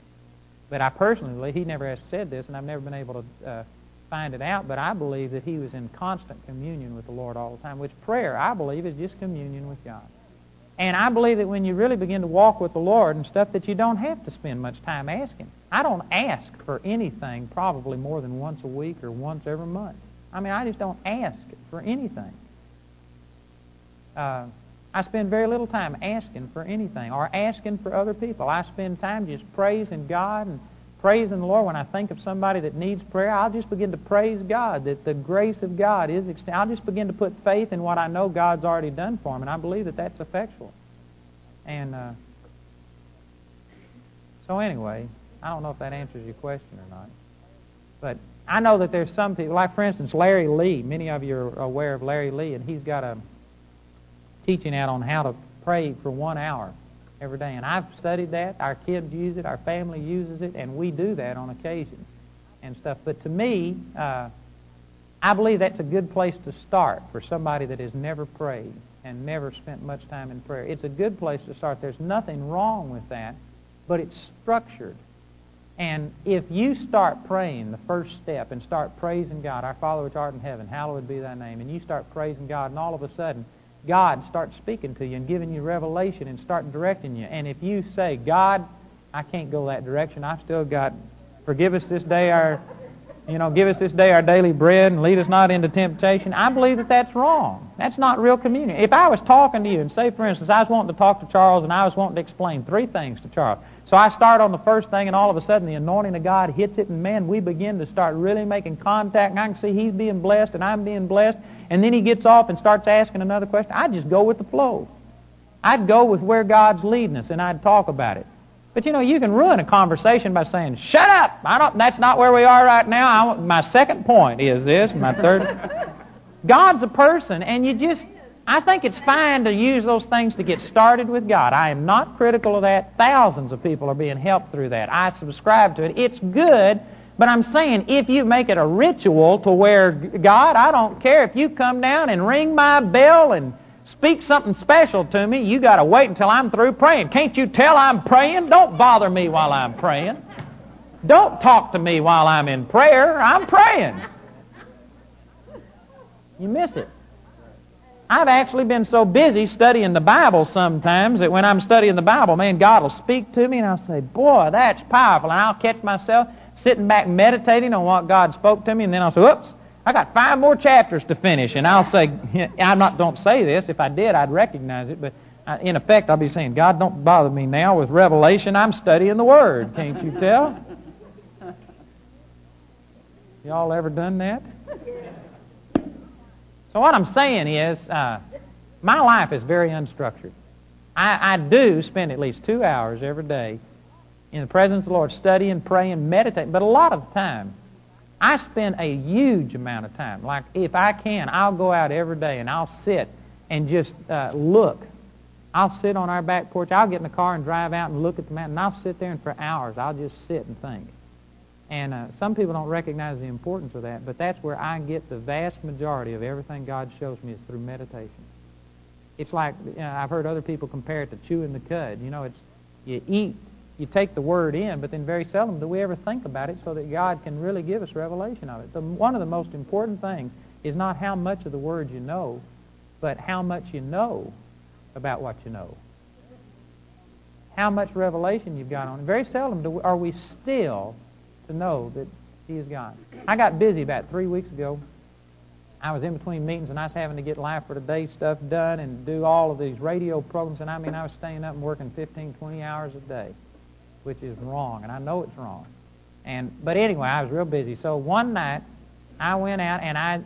Speaker 2: But I personally he never has said this, and I've never been able to uh, find it out, but I believe that he was in constant communion with the Lord all the time, which prayer, I believe, is just communion with God. And I believe that when you really begin to walk with the Lord and stuff, that you don't have to spend much time asking. I don't ask for anything probably more than once a week or once every month. I mean, I just don't ask for anything. Uh, I spend very little time asking for anything or asking for other people. I spend time just praising God and praising the Lord. When I think of somebody that needs prayer, I'll just begin to praise God that the grace of God is extended. I'll just begin to put faith in what I know God's already done for me, and I believe that that's effectual. And uh, so anyway, I don't know if that answers your question or not. But I know that there's some people, like for instance, Larry Lee. Many of you are aware of Larry Lee, and he's got a teaching out on how to pray for one hour every day. And I've studied that. Our kids use it. Our family uses it. And we do that on occasion and stuff. But to me, uh, I believe that's a good place to start for somebody that has never prayed and never spent much time in prayer. It's a good place to start. There's nothing wrong with that, but it's structured. And if you start praying the first step and start praising God, our Father which art in heaven, hallowed be thy name, and you start praising God, and all of a sudden God starts speaking to you and giving you revelation and start directing you. And if you say, God, I can't go that direction, I've still got, forgive us this day our, you know, give us this day our daily bread and lead us not into temptation, I believe that that's wrong. That's not real communion. If I was talking to you and say, for instance, I was wanting to talk to Charles and I was wanting to explain three things to Charles. So I start on the first thing and all of a sudden the anointing of God hits it and man, we begin to start really making contact and I can see he's being blessed and I'm being blessed and then he gets off and starts asking another question, I'd just go with the flow. I'd go with where God's leading us, and I'd talk about it. But you know, you can ruin a conversation by saying, "Shut up! I don't. That's not where we are right now." I, my second point is this. My third. God's a person, and you just. I think it's fine to use those things to get started with God. I am not critical of that. Thousands of people are being helped through that. I subscribe to it. It's good but I'm saying if you make it a ritual to where, God, I don't care if you come down and ring my bell and speak something special to me, you got to wait until I'm through praying. Can't you tell I'm praying? Don't bother me while I'm praying. Don't talk to me while I'm in prayer. I'm praying. You miss it. I've actually been so busy studying the Bible sometimes that when I'm studying the Bible, man, God will speak to me and I'll say, boy, that's powerful. And I'll catch myself sitting back meditating on what God spoke to me and then I'll say, whoops, I got five more chapters to finish. And I'll say, I'm not, don't say this. If I did, I'd recognize it. But in effect, I'll be saying, God, don't bother me now with revelation. I'm studying the Word. Can't you tell? Y'all ever done that? So what I'm saying is, uh, my life is very unstructured. I, I do spend at least two hours every day in the presence of the Lord, studying, praying, meditating. But a lot of the time, I spend a huge amount of time. Like, if I can, I'll go out every day and I'll sit and just uh, look. I'll sit on our back porch. I'll get in the car and drive out and look at the mountain. I'll sit there and for hours I'll just sit and think. And uh, some people don't recognize the importance of that, but that's where I get the vast majority of everything God shows me is through meditation. It's like you know, I've heard other people compare it to chewing the cud. You know, it's you eat you take the word in, but then very seldom do we ever think about it so that God can really give us revelation of it. The, one of the most important things is not how much of the word you know, but how much you know about what you know. How much revelation you've got on. Very seldom do, are we still to know that He is God. I got busy about three weeks ago. I was in between meetings and I was having to get Life for Today stuff done and do all of these radio programs. And I mean, I was staying up and working 15, 20 hours a day which is wrong, and I know it's wrong. And but anyway, I was real busy. So one night, I went out and I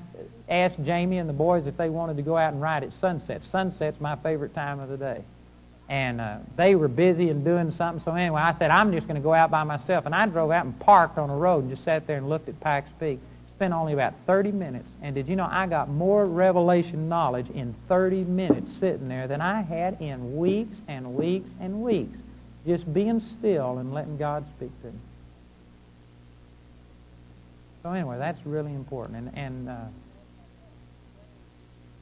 Speaker 2: asked Jamie and the boys if they wanted to go out and ride at sunset. Sunset's my favorite time of the day. And uh, they were busy and doing something. So anyway, I said, I'm just going to go out by myself. And I drove out and parked on a road and just sat there and looked at Pikes Peak. Spent only about 30 minutes. And did you know I got more revelation knowledge in 30 minutes sitting there than I had in weeks and weeks and weeks just being still and letting God speak to me. So anyway, that's really important. And, and uh,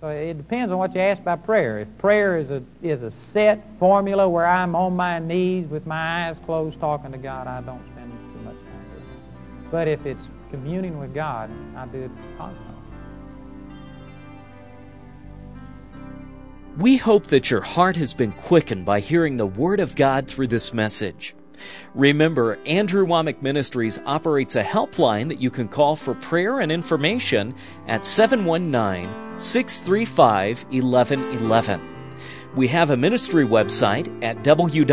Speaker 2: so it depends on what you ask by prayer. If prayer is a is a set formula where I'm on my knees with my eyes closed talking to God, I don't spend too much time doing it. But if it's communing with God, I do it constantly.
Speaker 1: We hope that your heart has been quickened by hearing the Word of God through this message. Remember, Andrew Wommack Ministries operates a helpline that you can call for prayer and information at 719 635 1111. We have a ministry website at www.awmi.net,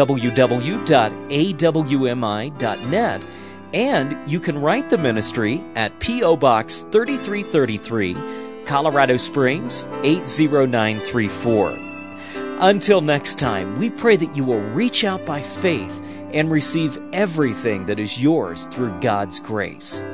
Speaker 1: and you can write the ministry at P.O. Box 3333. Colorado Springs 80934. Until next time, we pray that you will reach out by faith and receive everything that is yours through God's grace.